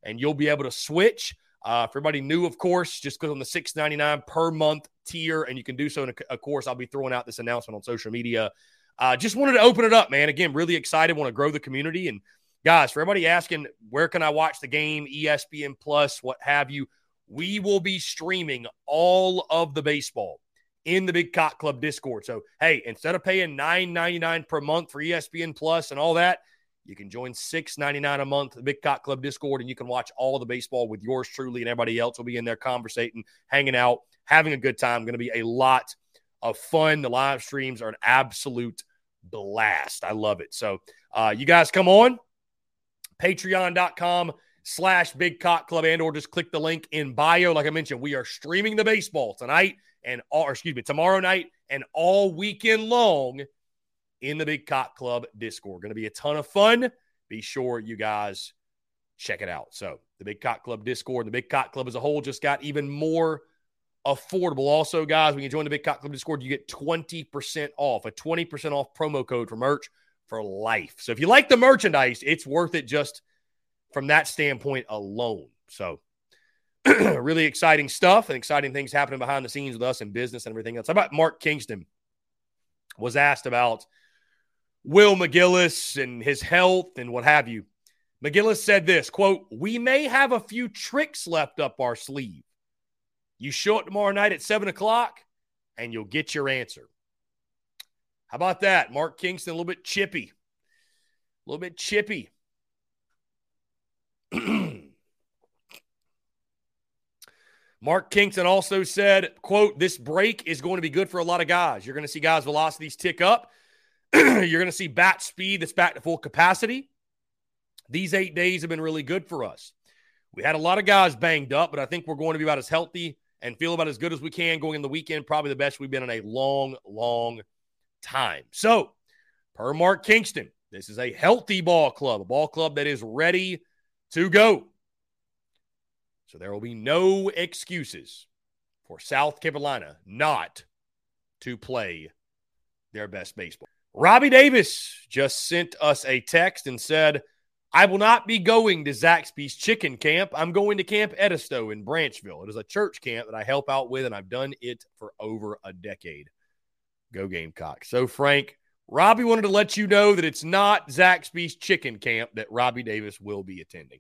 and you'll be able to switch. Uh, for everybody new, of course, just go on the 699 per month tier, and you can do so. And of course, I'll be throwing out this announcement on social media. Uh, just wanted to open it up, man. Again, really excited. Want to grow the community. And guys, for everybody asking, where can I watch the game? ESPN Plus, what have you? We will be streaming all of the baseball in the Big Cock Club Discord. So, hey, instead of paying $9.99 per month for ESPN Plus and all that, you can join six ninety nine a month, the Big Cock Club Discord, and you can watch all the baseball with yours truly and everybody else will be in there conversating, hanging out, having a good time. Going to be a lot of fun. The live streams are an absolute blast. I love it. So uh, you guys come on, patreon.com slash big cock club and or just click the link in bio. Like I mentioned, we are streaming the baseball tonight and all, excuse me, tomorrow night and all weekend long in the Big Cock Club Discord. Going to be a ton of fun. Be sure you guys check it out. So, the Big Cock Club Discord, the Big Cock Club as a whole just got even more affordable. Also, guys, when you join the Big Cock Club Discord, you get 20% off, a 20% off promo code for merch for life. So, if you like the merchandise, it's worth it just from that standpoint alone. So, really exciting stuff and exciting things happening behind the scenes with us in business and everything else. How about Mark Kingston was asked about Will McGillis and his health and what have you. McGillis said this quote, We may have a few tricks left up our sleeve. You show up tomorrow night at 7 o'clock and you'll get your answer. How about that? Mark Kingston, a little bit chippy. A little bit chippy. Mark Kingston also said, quote, this break is going to be good for a lot of guys. You're going to see guys' velocities tick up. You're going to see bat speed that's back to full capacity. These eight days have been really good for us. We had a lot of guys banged up, but I think we're going to be about as healthy and feel about as good as we can going in the weekend. Probably the best we've been in a long, long time. So, per Mark Kingston, this is a healthy ball club, a ball club that is ready to go. So there will be no excuses for South Carolina not to play their best baseball. Robbie Davis just sent us a text and said, I will not be going to Zaxby's chicken camp. I'm going to Camp Edisto in Branchville. It is a church camp that I help out with, and I've done it for over a decade. Go Gamecock. So, Frank, Robbie wanted to let you know that it's not Zaxby's chicken camp that Robbie Davis will be attending.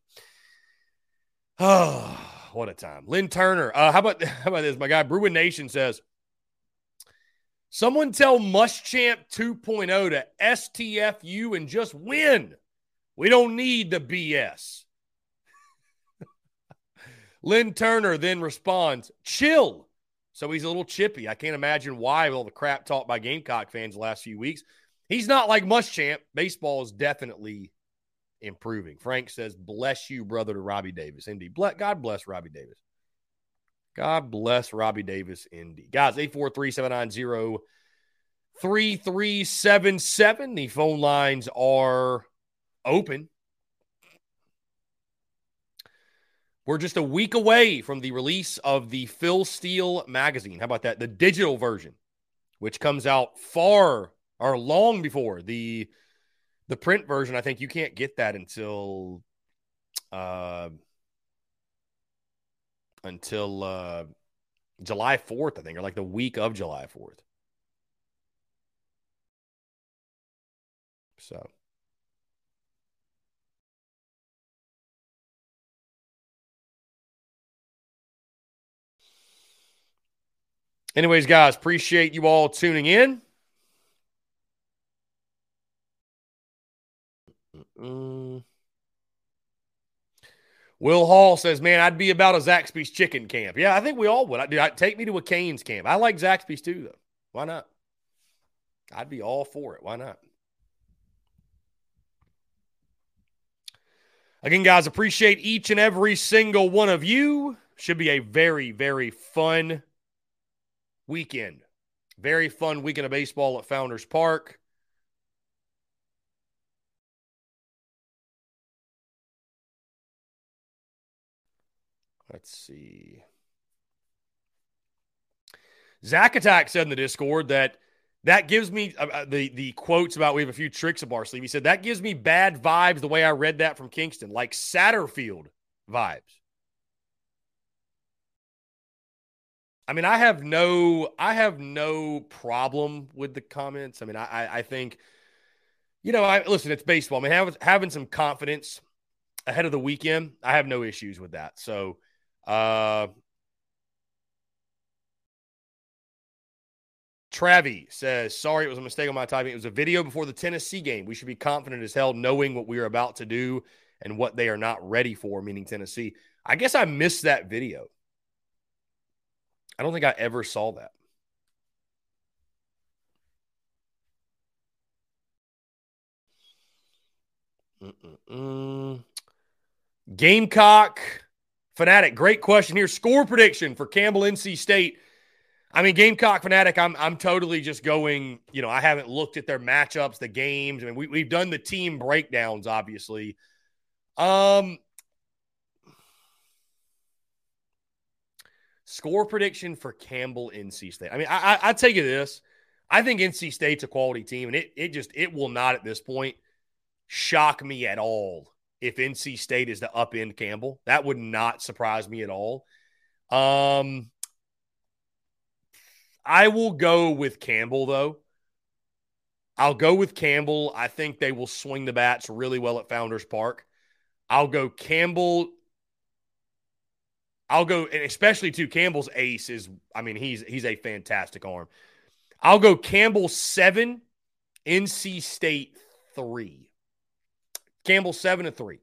Oh, what a time. Lynn Turner. Uh, how about how about this? My guy Bruin Nation says, someone tell Muschamp 2.0 to STFU and just win. We don't need the BS. Lynn Turner then responds, chill. So he's a little chippy. I can't imagine why all the crap talked by Gamecock fans the last few weeks. He's not like Muschamp. Baseball is definitely improving. Frank says, Bless you, brother, to Robbie Davis. Indeed. God bless Robbie Davis. God bless Robbie Davis, indeed. Guys, 843 790 3377. The phone lines are open. We're just a week away from the release of the Phil Steele magazine. How about that? The digital version, which comes out far or long before the the print version, I think you can't get that until uh, until uh, July 4th, I think, or like the week of July 4th. So. Anyways, guys, appreciate you all tuning in. Mm. Will Hall says, "Man, I'd be about a Zaxby's chicken camp." Yeah, I think we all would. I, I take me to a Canes camp. I like Zaxby's too, though. Why not? I'd be all for it. Why not? Again, guys, appreciate each and every single one of you. Should be a very, very fun weekend. Very fun weekend of baseball at Founders Park. Let's see. Zach Attack said in the Discord that that gives me uh, uh, the the quotes about we have a few tricks up our sleeve. He said that gives me bad vibes the way I read that from Kingston, like Satterfield vibes. I mean, I have no I have no problem with the comments. I mean, I I think you know, I listen, it's baseball. I mean, having having some confidence ahead of the weekend, I have no issues with that. So uh, Travi says, sorry, it was a mistake on my typing. It was a video before the Tennessee game. We should be confident as hell knowing what we are about to do and what they are not ready for, meaning Tennessee. I guess I missed that video. I don't think I ever saw that. Mm-mm-mm. Gamecock Fanatic, great question here. Score prediction for Campbell NC State. I mean, Gamecock Fanatic, I'm I'm totally just going, you know, I haven't looked at their matchups, the games. I mean, we, we've done the team breakdowns, obviously. Um score prediction for Campbell NC State. I mean, I, I, I take you this. I think NC State's a quality team, and it it just it will not at this point shock me at all if NC State is to upend Campbell. That would not surprise me at all. Um, I will go with Campbell, though. I'll go with Campbell. I think they will swing the bats really well at Founders Park. I'll go Campbell. I'll go, and especially too, Campbell's ace is, I mean, he's he's a fantastic arm. I'll go Campbell seven, NC State three. Campbell seven to three.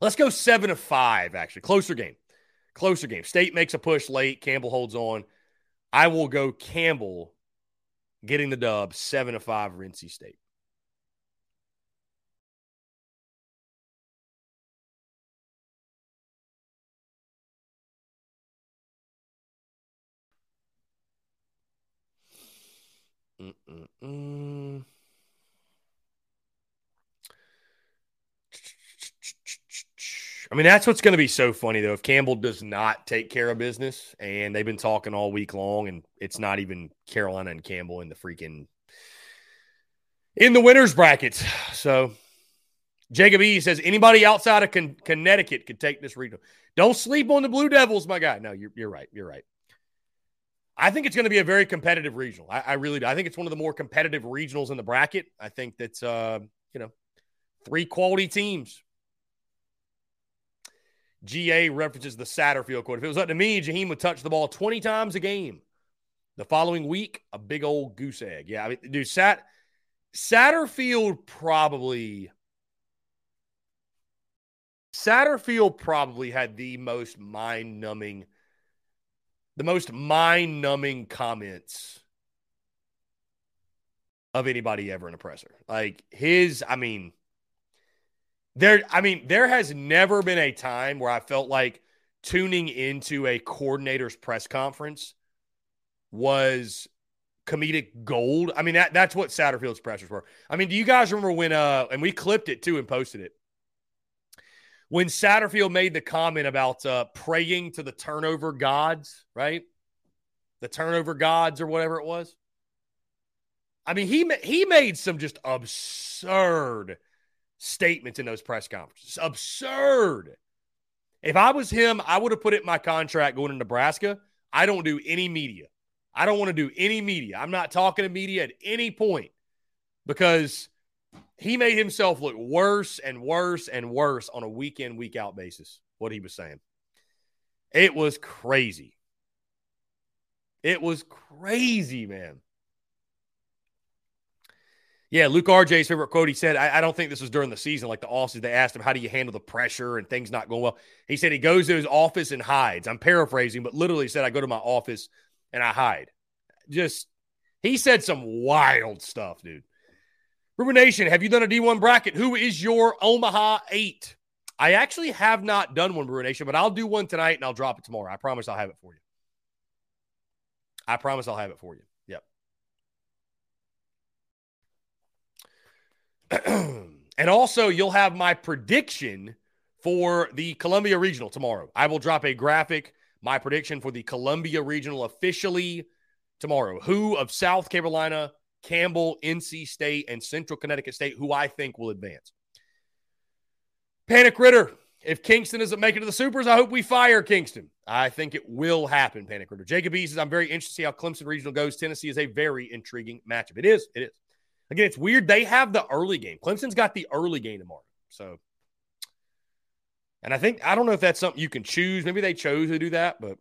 Let's go seven to five, actually. Closer game. Closer game. State makes a push late. Campbell holds on. I will go Campbell getting the dub seven to five for NC State. Mm-mm-mm. I mean, that's what's going to be so funny, though. If Campbell does not take care of business, and they've been talking all week long, and it's not even Carolina and Campbell in the freaking in the winners brackets. So, Jacob E says anybody outside of Con- Connecticut could take this regional. Don't sleep on the Blue Devils, my guy. No, you're you're right. You're right. I think it's going to be a very competitive regional. I, I, really do. I think it's one of the more competitive regionals in the bracket. I think that's uh, you know three quality teams GA references the Satterfield quote. If it was up to me, Jaheim would touch the ball 20 times a game. The following week, a big old goose egg. Yeah, I mean, dude, Sat Satterfield probably Satterfield probably had the most mind-numbing, the most mind-numbing comments of anybody ever in a presser. Like his, I mean, there, I mean, there has never been a time where I felt like tuning into a coordinator's press conference was comedic gold. I mean, that that's what Satterfield's pressers were. I mean, do you guys remember when uh and we clipped it too and posted it. When Satterfield made the comment about uh praying to the turnover gods, right? The turnover gods or whatever it was. I mean, he he made some just absurd statements in those press conferences. Absurd. If I was him, I would have put it in my contract going to Nebraska. I don't do any media. I don't want to do any media. I'm not talking to media at any point because he made himself look worse and worse and worse on a week in, week out basis. What he was saying. It was crazy. It was crazy, man. Yeah, Luke RJ's favorite quote. He said, I, I, don't think this was during the season, like the offseason. They asked him, How do you handle the pressure and things not going well? He said he goes to his office and hides. I'm paraphrasing, but literally said, I go to my office and I hide. Just, he said some wild stuff, dude. Nation, have you done a D1 bracket? Who is your Omaha 8? I actually have not done one, Nation, but I'll do one tonight and I'll drop it tomorrow. I promise I'll have it for you. I promise I'll have it for you. and also, you'll have my prediction for the Columbia Regional tomorrow. I will drop a graphic, my prediction for the Columbia Regional officially tomorrow. Who of South Carolina, Campbell, NC State, and Central Connecticut State, who I think will advance. Panic Ritter. If Kingston doesn't make it to the Supers, I hope we fire Kingston. I think it will happen, Panic Ritter. Jacob says, I'm very interested to see how Clemson Regional goes. Tennessee is a very intriguing matchup. It is. It is. Again, it's weird. They have the early game. Clemson's got the early game tomorrow. So, and I think, I don't know if that's something you can choose. Maybe they chose to do that, but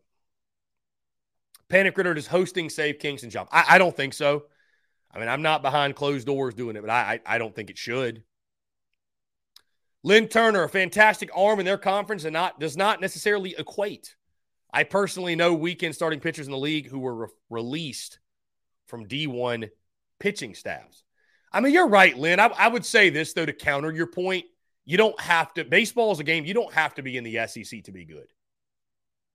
Panic Ritter is hosting Save Kingston job. I, I, don't think so. I mean, I'm not behind closed doors doing it, but I, I, I don't think it should. Lynn Turner, a fantastic arm in their conference, and not does not necessarily equate. I personally know weekend starting pitchers in the league who were re- released from D1 pitching staffs. I mean, you're right, Lynn. I, I, would say this, though, to counter your point. You don't have to, baseball is a game, you don't have to be in the SEC to be good.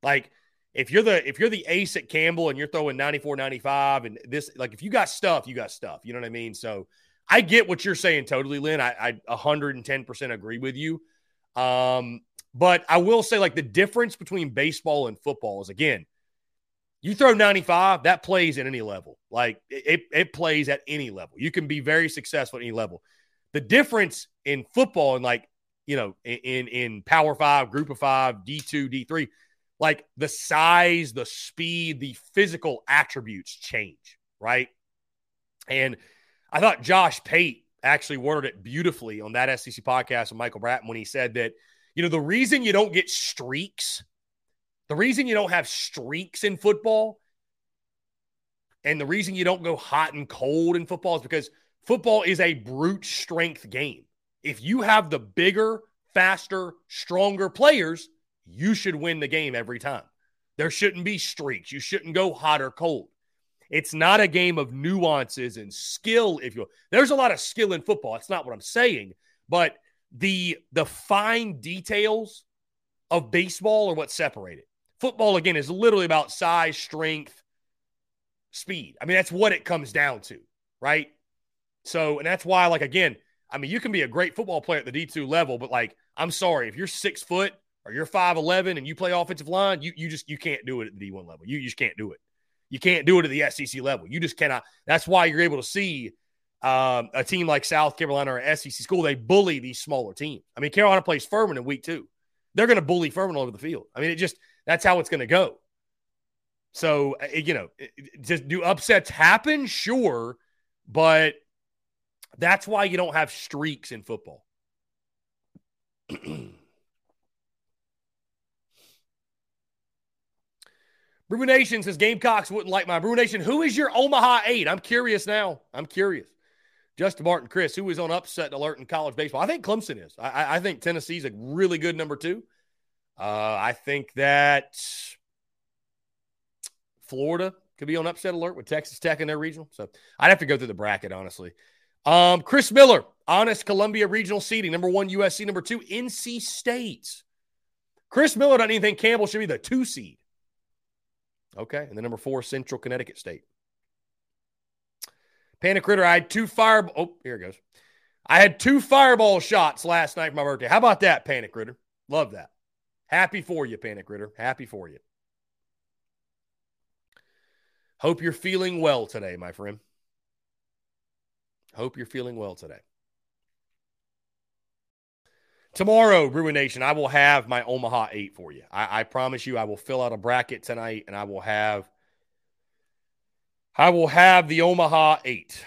Like, if you're the if you're the ace at Campbell and you're throwing 94 95 and this like if you got stuff you got stuff you know what I mean so I get what you're saying totally Lynn I, I 110% agree with you um but I will say like the difference between baseball and football is again you throw 95, that plays at any level. Like it, it plays at any level. You can be very successful at any level. The difference in football and like, you know, in in power five, group of five, D2, D3, like the size, the speed, the physical attributes change, right? And I thought Josh Pate actually worded it beautifully on that SEC podcast with Michael Bratton when he said that You know, the reason you don't get streaks, the reason you don't have streaks in football, and the reason you don't go hot and cold in football is because football is a brute strength game. If you have the bigger, faster, stronger players, you should win the game every time. There shouldn't be streaks. You shouldn't go hot or cold. It's not a game of nuances and skill. If you there's a lot of skill in football. It's not what I'm saying, but the the fine details of baseball are what separate it. Football again is literally about size, strength, speed. I mean, that's what it comes down to, right? So, and that's why, like, again, I mean, you can be a great football player at the D2 level, but like, I'm sorry, if you're six foot or you're 5'11 and you play offensive line, you, you just, you can't do it at the D1 level. You, you just can't do it. You can't do it at the SEC level. You just cannot. That's why you're able to see um, a team like South Carolina or SEC school. They bully these smaller teams. I mean, Carolina plays Furman in week two. They're going to bully Furman all over the field. I mean, it just, that's how it's going to go. So, uh, you know, just do upsets happen? Sure. But that's why you don't have streaks in football. Brew Nation says Gamecocks wouldn't like my Brew Nation. Who is your Omaha eight? I'm curious now. I'm curious. Justin Martin, Chris, who is on upset alert in college baseball? I think Clemson is. I, I think Tennessee's a really good number two. Uh, I think that Florida could be on upset alert with Texas Tech in their regional. So I'd have to go through the bracket, honestly. Um, Chris Miller, honest Columbia regional seeding, number one USC, number two NC State. Chris Miller doesn't even think Campbell should be the two seed. Okay, and the number four Central Connecticut State. Panic Critter, I had two fire. Oh, here it goes. I had two fireball shots last night for my birthday. How about that, Panic Critter? Love that. Happy for you, Panic Critter. Happy for you. Hope you're feeling well today, my friend. Hope you're feeling well today. Tomorrow, Bruin Nation, I will have my Omaha 8 for you. I, I, promise you, I will fill out a bracket tonight and I will have I will have the Omaha 8.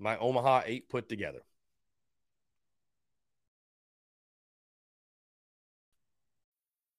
My Omaha 8 put together.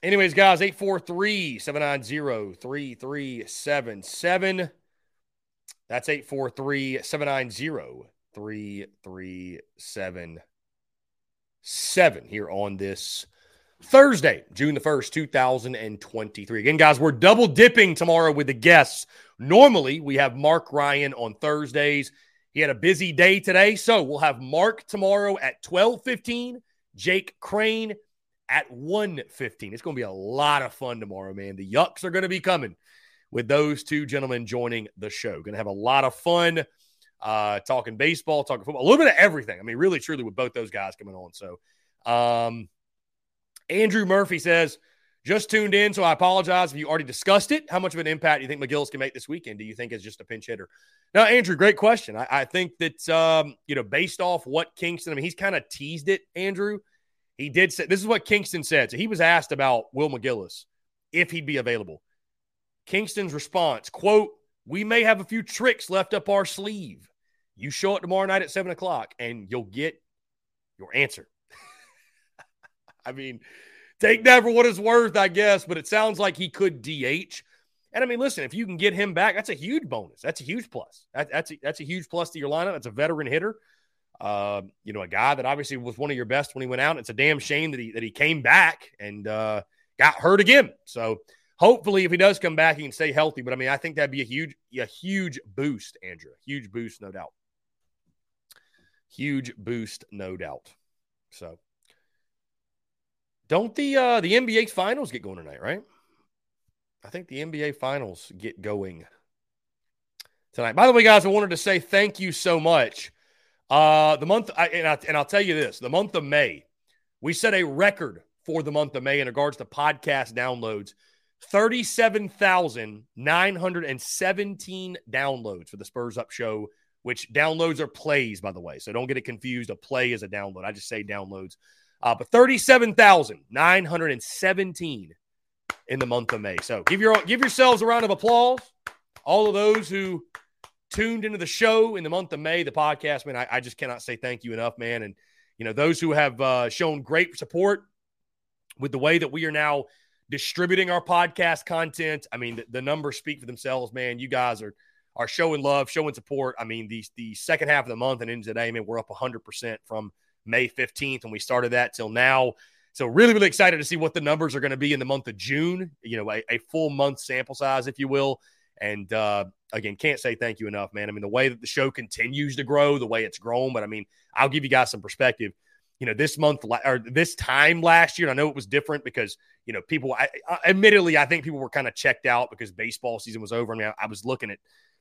Anyways, guys, 843 790 3377. That's 843 790 3377 here on this Thursday, June the 1st, 2023. Again, guys, we're double dipping tomorrow with the guests. Normally, we have Mark Ryan on Thursdays. He had a busy day today, so we'll have Mark tomorrow at 1215, Jake Crane at 115. It's going to be a lot of fun tomorrow, man. The Yucks are going to be coming with those two gentlemen joining the show. Going to have a lot of fun uh, talking baseball, talking football, a little bit of everything. I mean, really, truly, with both those guys coming on. So, um, Andrew Murphy says, just tuned in, so I apologize if you already discussed it. How much of an impact do you think McGillis can make this weekend? Do you think it's just a pinch hitter? Now, Andrew, great question. I, I think that, um, you know, based off what Kingston, I mean, he's kind of teased it, Andrew. He did say this is what Kingston said. So he was asked about Will McGillis if he'd be available. Kingston's response, quote, we may have a few tricks left up our sleeve. You show up tomorrow night at seven o'clock and you'll get your answer. I mean, take that for what it's worth, I guess, but it sounds like he could DH. And I mean, listen, if you can get him back, that's a huge bonus. That's a huge plus. That, that's, a, that's a huge plus to your lineup. That's a veteran hitter. Uh, you know, a guy that obviously was one of your best when he went out. It's a damn shame that he that he came back and uh, got hurt again. So hopefully, if he does come back, he can stay healthy. But I mean, I think that'd be a huge a huge boost, Andrew. Huge boost, no doubt. Huge boost, no doubt. So. Don't the uh the NBA finals get going tonight, right? I think the NBA finals get going tonight. By the way, guys, I wanted to say thank you so much. Uh the month I, and, I, and I'll tell you this, the month of May, we set a record for the month of May in regards to podcast downloads. 37,917 downloads for the Spurs Up show, which downloads are plays, by the way. So don't get it confused. A play is a download. I just say downloads. Uh, but 37,917 in the month of May. So give your give yourselves a round of applause. All of those who tuned into the show in the month of May, the podcast, man, I, I just cannot say thank you enough, man. And you know, those who have uh, shown great support with the way that we are now distributing our podcast content. I mean, the, the, numbers speak for themselves, man. You guys are are showing love, showing support. I mean, the the second half of the month and into today, I mean, we're up 100% from May 15th when we started that till now. So really, really excited to see what the numbers are going to be in the month of June. You know, a, a full month sample size, if you will. And uh, again, can't say thank you enough, man. I mean, the way that the show continues to grow, the way it's grown, but I mean, I'll give you guys some perspective. You know, this month or this time last year, I know it was different because you know people. I, I, admittedly, I think people were kind of checked out because baseball season was over. I mean, I, I was looking at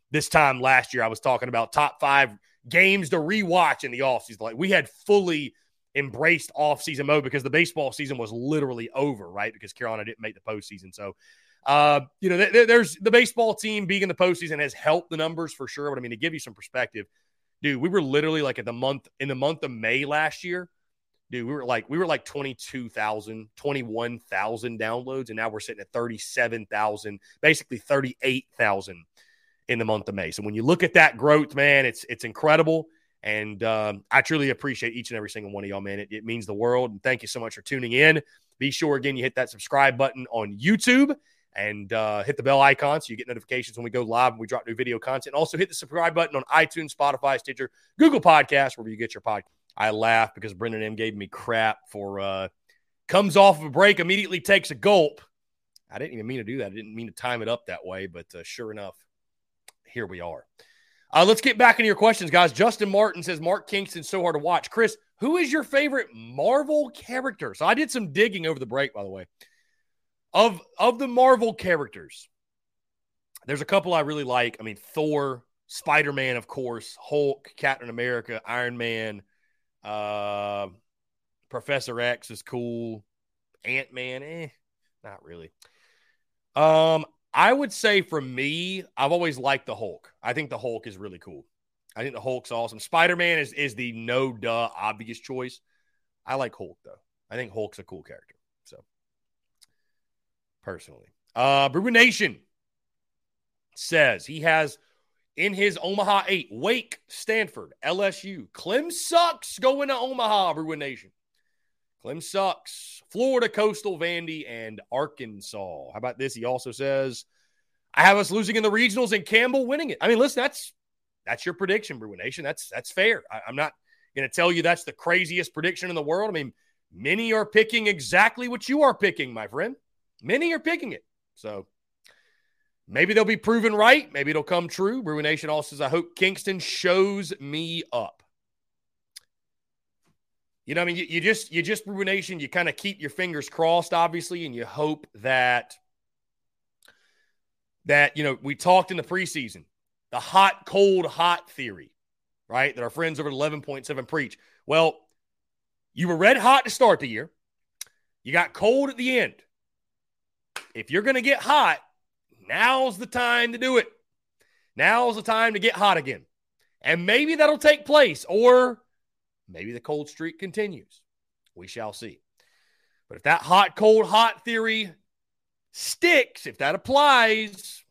this time last year. I was talking about top five games to rewatch in the offseason. Like we had fully embraced offseason mode because the baseball season was literally over, right? Because Carolina didn't make the postseason. So, uh, you know, th- th- there's the baseball team being in the postseason has helped the numbers for sure. But I mean, to give you some perspective, dude, we were literally like at the month in the month of May last year. Dude, we were like we were like 22,000, 21,000 downloads and now we're sitting at 37,000, basically 38,000 in the month of May. So when you look at that growth, man, it's it's incredible. And um, I truly appreciate each and every single one of y'all, man. It, it means the world. And thank you so much for tuning in. Be sure, again, you hit that subscribe button on YouTube and uh, hit the bell icon so you get notifications when we go live and we drop new video content. Also, hit the subscribe button on iTunes, Spotify, Stitcher, Google Podcasts, wherever you get your podcast. I laugh because Brendan M gave me crap for uh, comes off of a break, immediately takes a gulp. I didn't even mean to do that. I didn't mean to time it up that way, but uh, sure enough, here we are. Uh, let's get back into your questions, guys. Justin Martin says Mark Kingston's so hard to watch. Chris, who is your favorite Marvel character? So I did some digging over the break, by the way. Of of the Marvel characters, there's a couple I really like. I mean, Thor, Spider Man, of course, Hulk, Captain America, Iron Man, uh, Professor X is cool. Ant Man, eh, not really. Um, I would say for me, I've always liked the Hulk. I think the Hulk is really cool. I think the Hulk's awesome. Spider Man is, is the no duh obvious choice. I like Hulk though. I think Hulk's a cool character. So personally, uh, Brewer Nation says he has in his Omaha eight Wake, Stanford, LSU. Clem sucks going to Omaha. Brewer Nation. Clem sucks. Florida, Coastal, Vandy, and Arkansas. How about this? He also says, I have us losing in the regionals and Campbell winning it. I mean, listen, that's that's your prediction, Bruin Nation. That's that's fair. I, I'm not going to tell you that's the craziest prediction in the world. I mean, many are picking exactly what you are picking, my friend. Many are picking it. So maybe they'll be proven right. Maybe it'll come true. Bruin Nation also says, I hope Kingston shows me up. You know, I mean, you, you just you just ruination. You kind of keep your fingers crossed, obviously, and you hope that that you know we talked in the preseason the hot cold hot theory, right? That our friends over at eleven point seven preach. Well, you were red hot to start the year. You got cold at the end. If you're going to get hot, now's the time to do it. Now's the time to get hot again. And maybe that'll take place, or Maybe the cold streak continues. We shall see. But if that hot, cold, hot theory sticks, if that applies,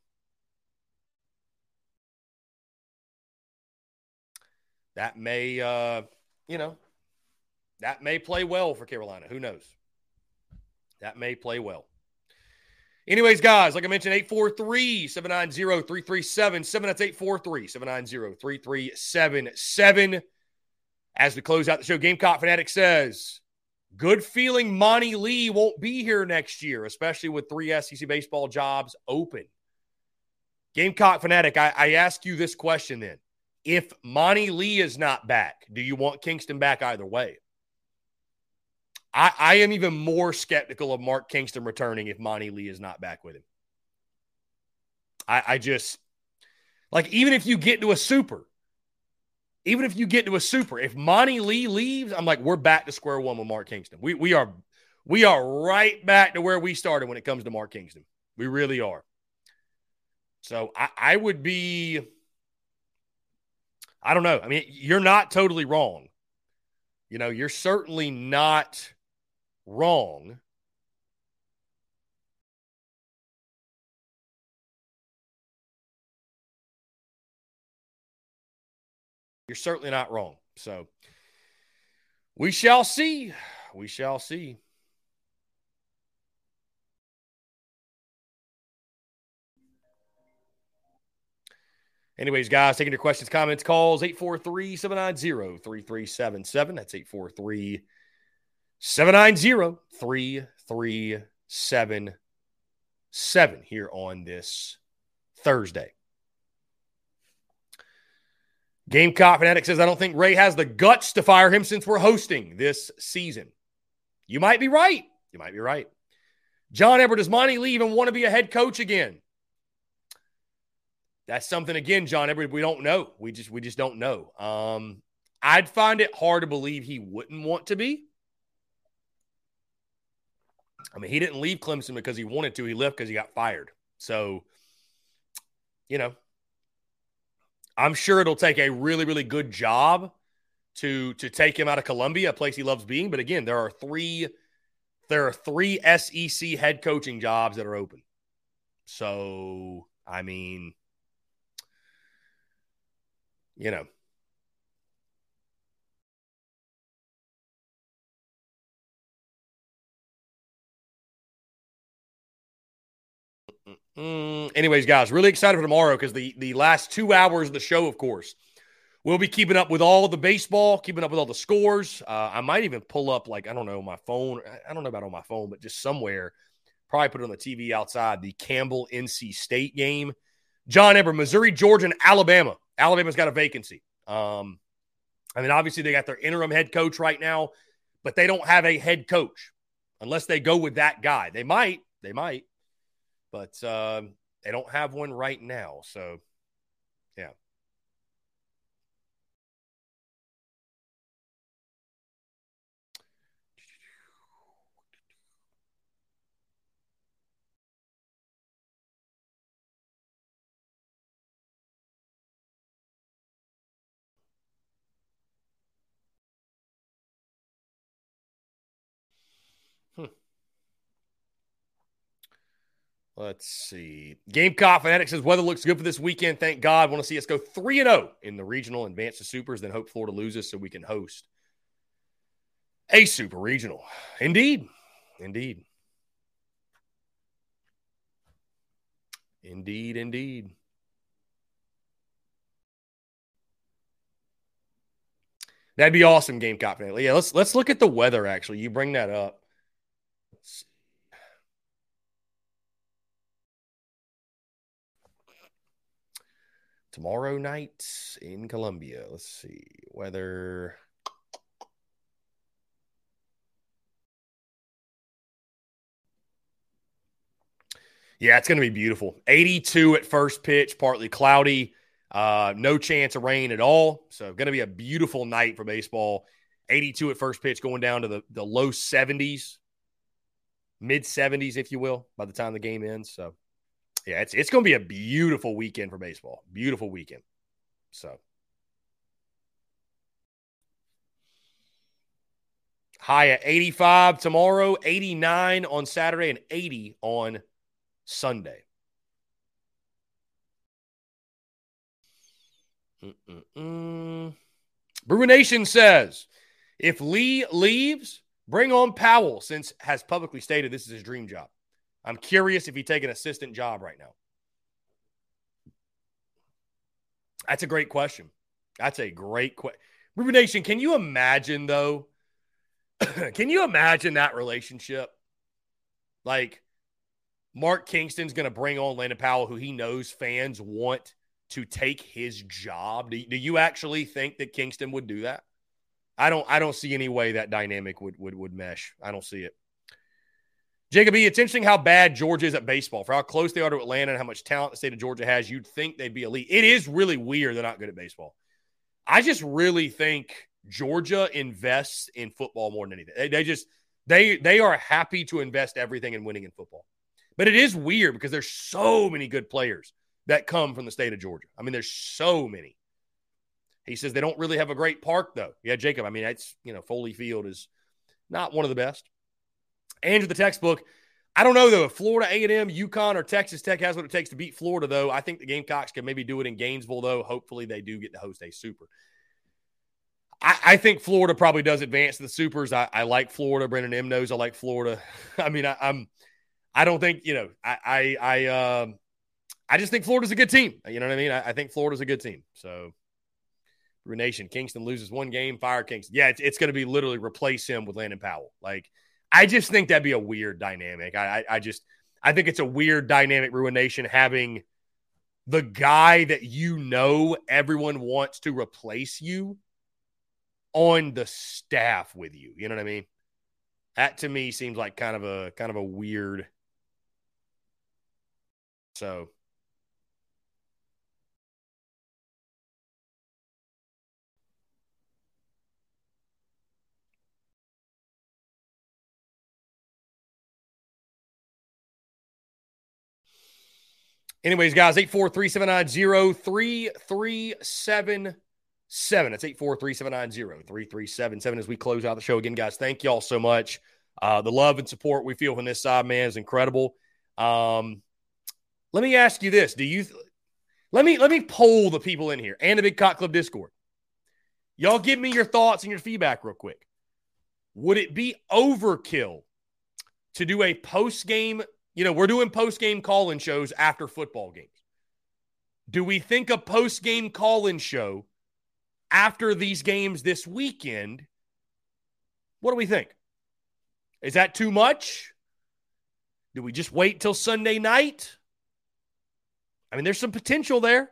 that may, uh, you know, that may play well for Carolina. Who knows? That may play well. Anyways, guys, like I mentioned, 843 790 3377. That's 843 790 3377. As we close out the show, Gamecock Fanatic says, good feeling Monty Lee won't be here next year, especially with three SEC baseball jobs open. Gamecock Fanatic, I, I ask you this question then. If Monty Lee is not back, do you want Kingston back either way? I, I am even more skeptical of Mark Kingston returning if Monty Lee is not back with him. I, I just like even if you get to a super, even if you get to a super, if Monty Lee leaves, I'm like, we're back to square one with Mark Kingston. We we are we are right back to where we started when it comes to Mark Kingston. We really are. So I, I would be, I don't know. I mean, you're not totally wrong. You know, you're certainly not wrong. You're certainly not wrong. So we shall see. We shall see. Anyways, guys, taking your questions, comments, calls 843 790 3377. That's 843 790 3377 here on this Thursday. Gamecock Fanatic says, I don't think Ray has the guts to fire him since we're hosting this season. You might be right. You might be right. John Everett, does Monty Lee even want to be a head coach again? That's something again, John Everett, we don't know. We just we just don't know. Um, I'd find it hard to believe he wouldn't want to be. I mean, he didn't leave Clemson because he wanted to. He left because he got fired. So, you know, I'm sure it'll take a really, really good job to to take him out of Columbia, a place he loves being. But again, there are three there are three SEC head coaching jobs that are open. So, I mean, you know, Mm, anyways, guys, really excited for tomorrow because the the last two hours of the show, of course, we'll be keeping up with all the baseball, keeping up with all the scores. Uh, I might even pull up like I don't know my phone. I don't know about on my phone, but just somewhere, probably put it on the TV outside. The Campbell NC State game, John Eber, Missouri, Georgia, and Alabama. Alabama's got a vacancy. Um, I mean, obviously they got their interim head coach right now, but they don't have a head coach unless they go with that guy. They might. They might but uh, they don't have one right now. So, Let's see. Gamecock Fanatic says weather looks good for this weekend. Thank God. Want to see us go 3 and 0 in the regional advance to supers, then hope Florida loses so we can host a super regional. Indeed. Indeed. Indeed, indeed. That'd be awesome, Gamecock Fanatic. Yeah, let's let's look at the weather actually. You bring that up. Tomorrow night in Columbia. Let's see weather. Yeah, it's going to be beautiful. 82 at first pitch, partly cloudy, uh, no chance of rain at all. So, going to be a beautiful night for baseball. 82 at first pitch, going down to the, the low 70s, mid 70s, if you will, by the time the game ends. So, yeah, it's it's going to be a beautiful weekend for baseball. Beautiful weekend. So high at 85 tomorrow, 89 on Saturday, and 80 on Sunday. Mm-mm-mm. Nation says if Lee leaves, bring on Powell since has publicly stated this is his dream job. I'm curious if he take an assistant job right now. That's a great question. That's a great question. River Nation, can you imagine though? can you imagine that relationship? Like Mark Kingston's going to bring on Landon Powell, who he knows fans want to take his job. Do, do you actually think that Kingston would do that? I don't I don't see any way that dynamic would would would mesh. I don't see it. Jacob it's interesting how bad Georgia is at baseball. For how close they are to Atlanta and how much talent the state of Georgia has, you'd think they'd be elite. It is really weird they're not good at baseball. I just really think Georgia invests in football more than anything. They, they just they they are happy to invest everything in winning in football. But it is weird because there's so many good players that come from the state of Georgia. I mean, there's so many. He says they don't really have a great park though. Yeah, Jacob. I mean, it's you know Foley Field is not one of the best. Andrew, the textbook. I don't know though if Florida A&M, UConn, or Texas Tech has what it takes to beat Florida. Though I think the Gamecocks can maybe do it in Gainesville. Though hopefully they do get to host a Super. I, I think Florida probably does advance to the Supers. I, I like Florida. Brendan M knows I like Florida. I mean, I, I'm. I don't think you know. I I I, uh, I just think Florida's a good team. You know what I mean? I, I think Florida's a good team. So Nation. Kingston loses one game, fire Kingston. Yeah, it's, it's going to be literally replace him with Landon Powell. Like, I just think that'd be a weird dynamic. I, I, I just, I think it's a weird dynamic, Ruination, having the guy that you know everyone wants to replace you on the staff with you. You know what I mean? That to me seems like kind of a kind of a weird. So Anyways, guys, 843 790 3377. It's 843 790 3377 as we close out the show. Again, guys, thank y'all so much. Uh, the love and support we feel from this side, man, is incredible. Um, let me ask you this: Do you th- let me let me poll the people in here and the Big Cock Club Discord? Y'all give me your thoughts and your feedback real quick. Would it be overkill to do a post game you know, we're doing post game call in shows after football games. Do we think a post game call in show after these games this weekend? What do we think? Is that too much? Do we just wait till Sunday night? I mean, there's some potential there.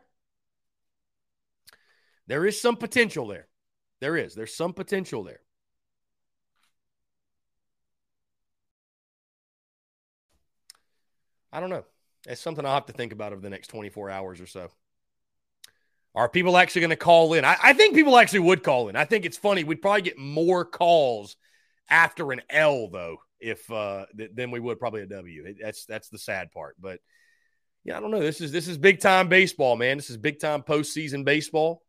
There is some potential there. There is. There's some potential there. I don't know. It's something I'll have to think about over the next 24 hours or so. Are people actually going to call in? I, I, think people actually would call in. I think it's funny. We'd probably get more calls after an L though, if uh, th- than we would probably a W. It, that's that's the sad part. But yeah, I don't know. This is this is big time baseball, man. This is big time postseason baseball.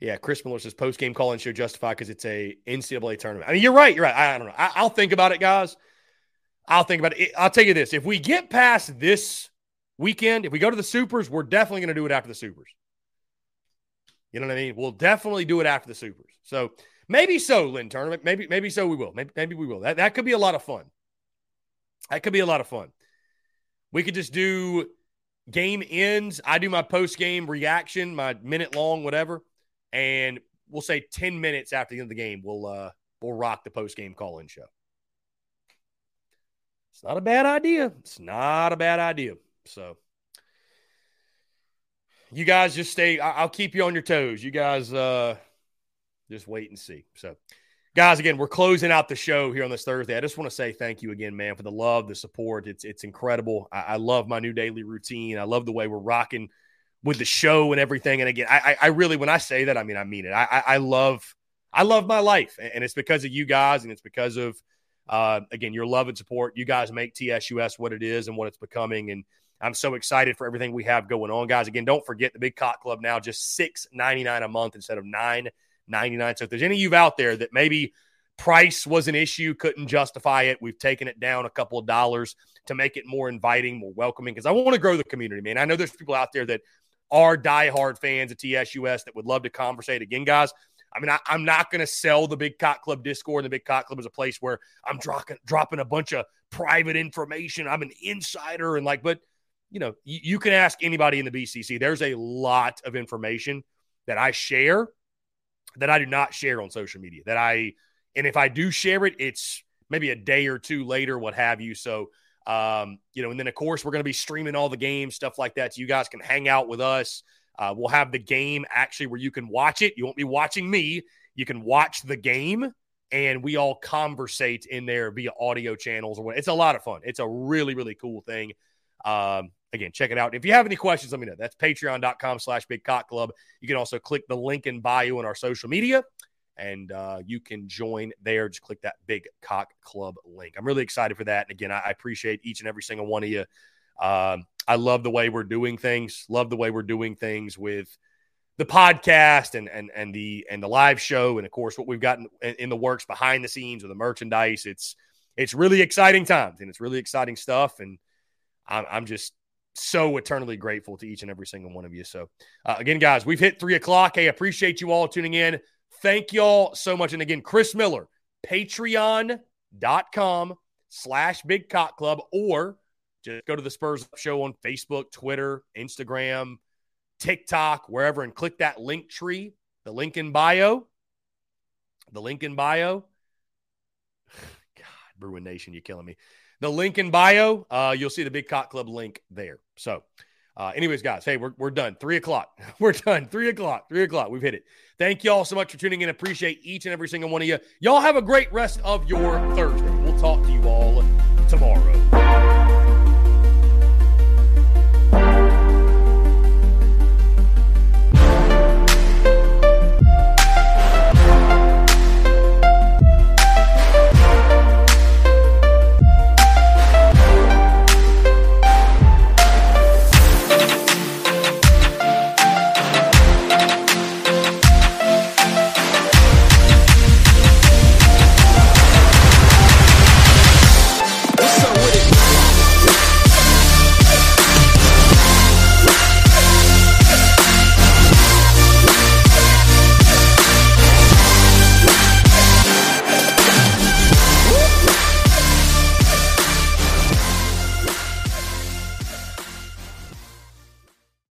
Yeah, Chris Miller says post game call in show justified because it's a NCAA tournament. I mean, you're right. You're right. I, I don't know. I, I'll think about it, guys. I'll think about it. I'll tell you this: if we get past this weekend, if we go to the Supers, we're definitely going to do it after the Supers. You know what I mean? We'll definitely do it after the Supers. So maybe so, Lynn Turner. Maybe maybe so we will. Maybe maybe we will. That that could be a lot of fun. That could be a lot of fun. We could just do game ends. I do my post game reaction, my minute long, whatever, and we'll say ten minutes after the end of the game, we'll uh we'll rock the post game call in show. It's not a bad idea. It's not a bad idea. So you guys just stay. I'll keep you on your toes. You guys uh just wait and see. So guys, again, we're closing out the show here on this Thursday. I just want to say thank you again, man, for the love, the support. It's it's incredible. I, I love my new daily routine. I love the way we're rocking with the show and everything. And again, I, I really, when I say that, I mean I mean it. I, I, I love, I love my life, and it's because of you guys, and it's because of uh, again, your love and support. You guys make TSUS what it is and what it's becoming. And I'm so excited for everything we have going on, guys. Again, don't forget the Big Cock Club now just six ninety nine a month instead of nine ninety nine. So if there's any of you out there that maybe price was an issue, couldn't justify it, we've taken it down a couple of dollars to make it more inviting, more welcoming. Because I want to grow the community, man. I know there's people out there that are diehard fans of TSUS that would love to conversate. Again, guys, I mean, I, am not going to sell the Big Cock Club Discord. The Big Cock Club is a place where I'm dropping dropping a bunch of private information. I'm an insider and like, but you know, you, you can ask anybody in the BCC. There's a lot of information that I share that I do not share on social media. That I and if I do share it, it's maybe a day or two later, what have you. So, um, you know, and then of course we're going to be streaming all the games, stuff like that. So you guys can hang out with us Uh, we'll have the game actually where you can watch it. You won't be watching me. You can watch the game and we all conversate in there via audio channels or what. It's a lot of fun. It's a really, really cool thing. Um, again, check it out. If you have any questions, let me know. That's patreon.com slash big cock club. You can also click the link in bio in our social media and uh, you can join there. Just click that big cock club link. I'm really excited for that. And again, I, I appreciate each and every single one of you. Um, I love the way we're doing things. Love the way we're doing things with the podcast and and and the and the live show, and of course what we've got in, in the works behind the scenes with the merchandise. It's it's really exciting times, and it's really exciting stuff. And I'm, I'm just so eternally grateful to each and every single one of you. So, uh, again, guys, we've hit three o'clock. Hey, appreciate you all tuning in. Thank you all so much. And again, Chris Miller, patreon.com slash big cock club, or just go to the Spurs show on Facebook, Twitter, Instagram, TikTok, wherever, and click that link tree, the link in bio. The link in bio. God, Bruin Nation, you're killing me. The link in bio, uh, you'll see the Big Cock Club link there. So, uh, anyways, guys, hey, we're, we're done. Three o'clock. We're done. Three o'clock. Three o'clock. We've hit it. Thank you all so much for tuning in. Appreciate each and every single one of you. Y'all have a great rest of your Thursday. We'll talk to you all tomorrow.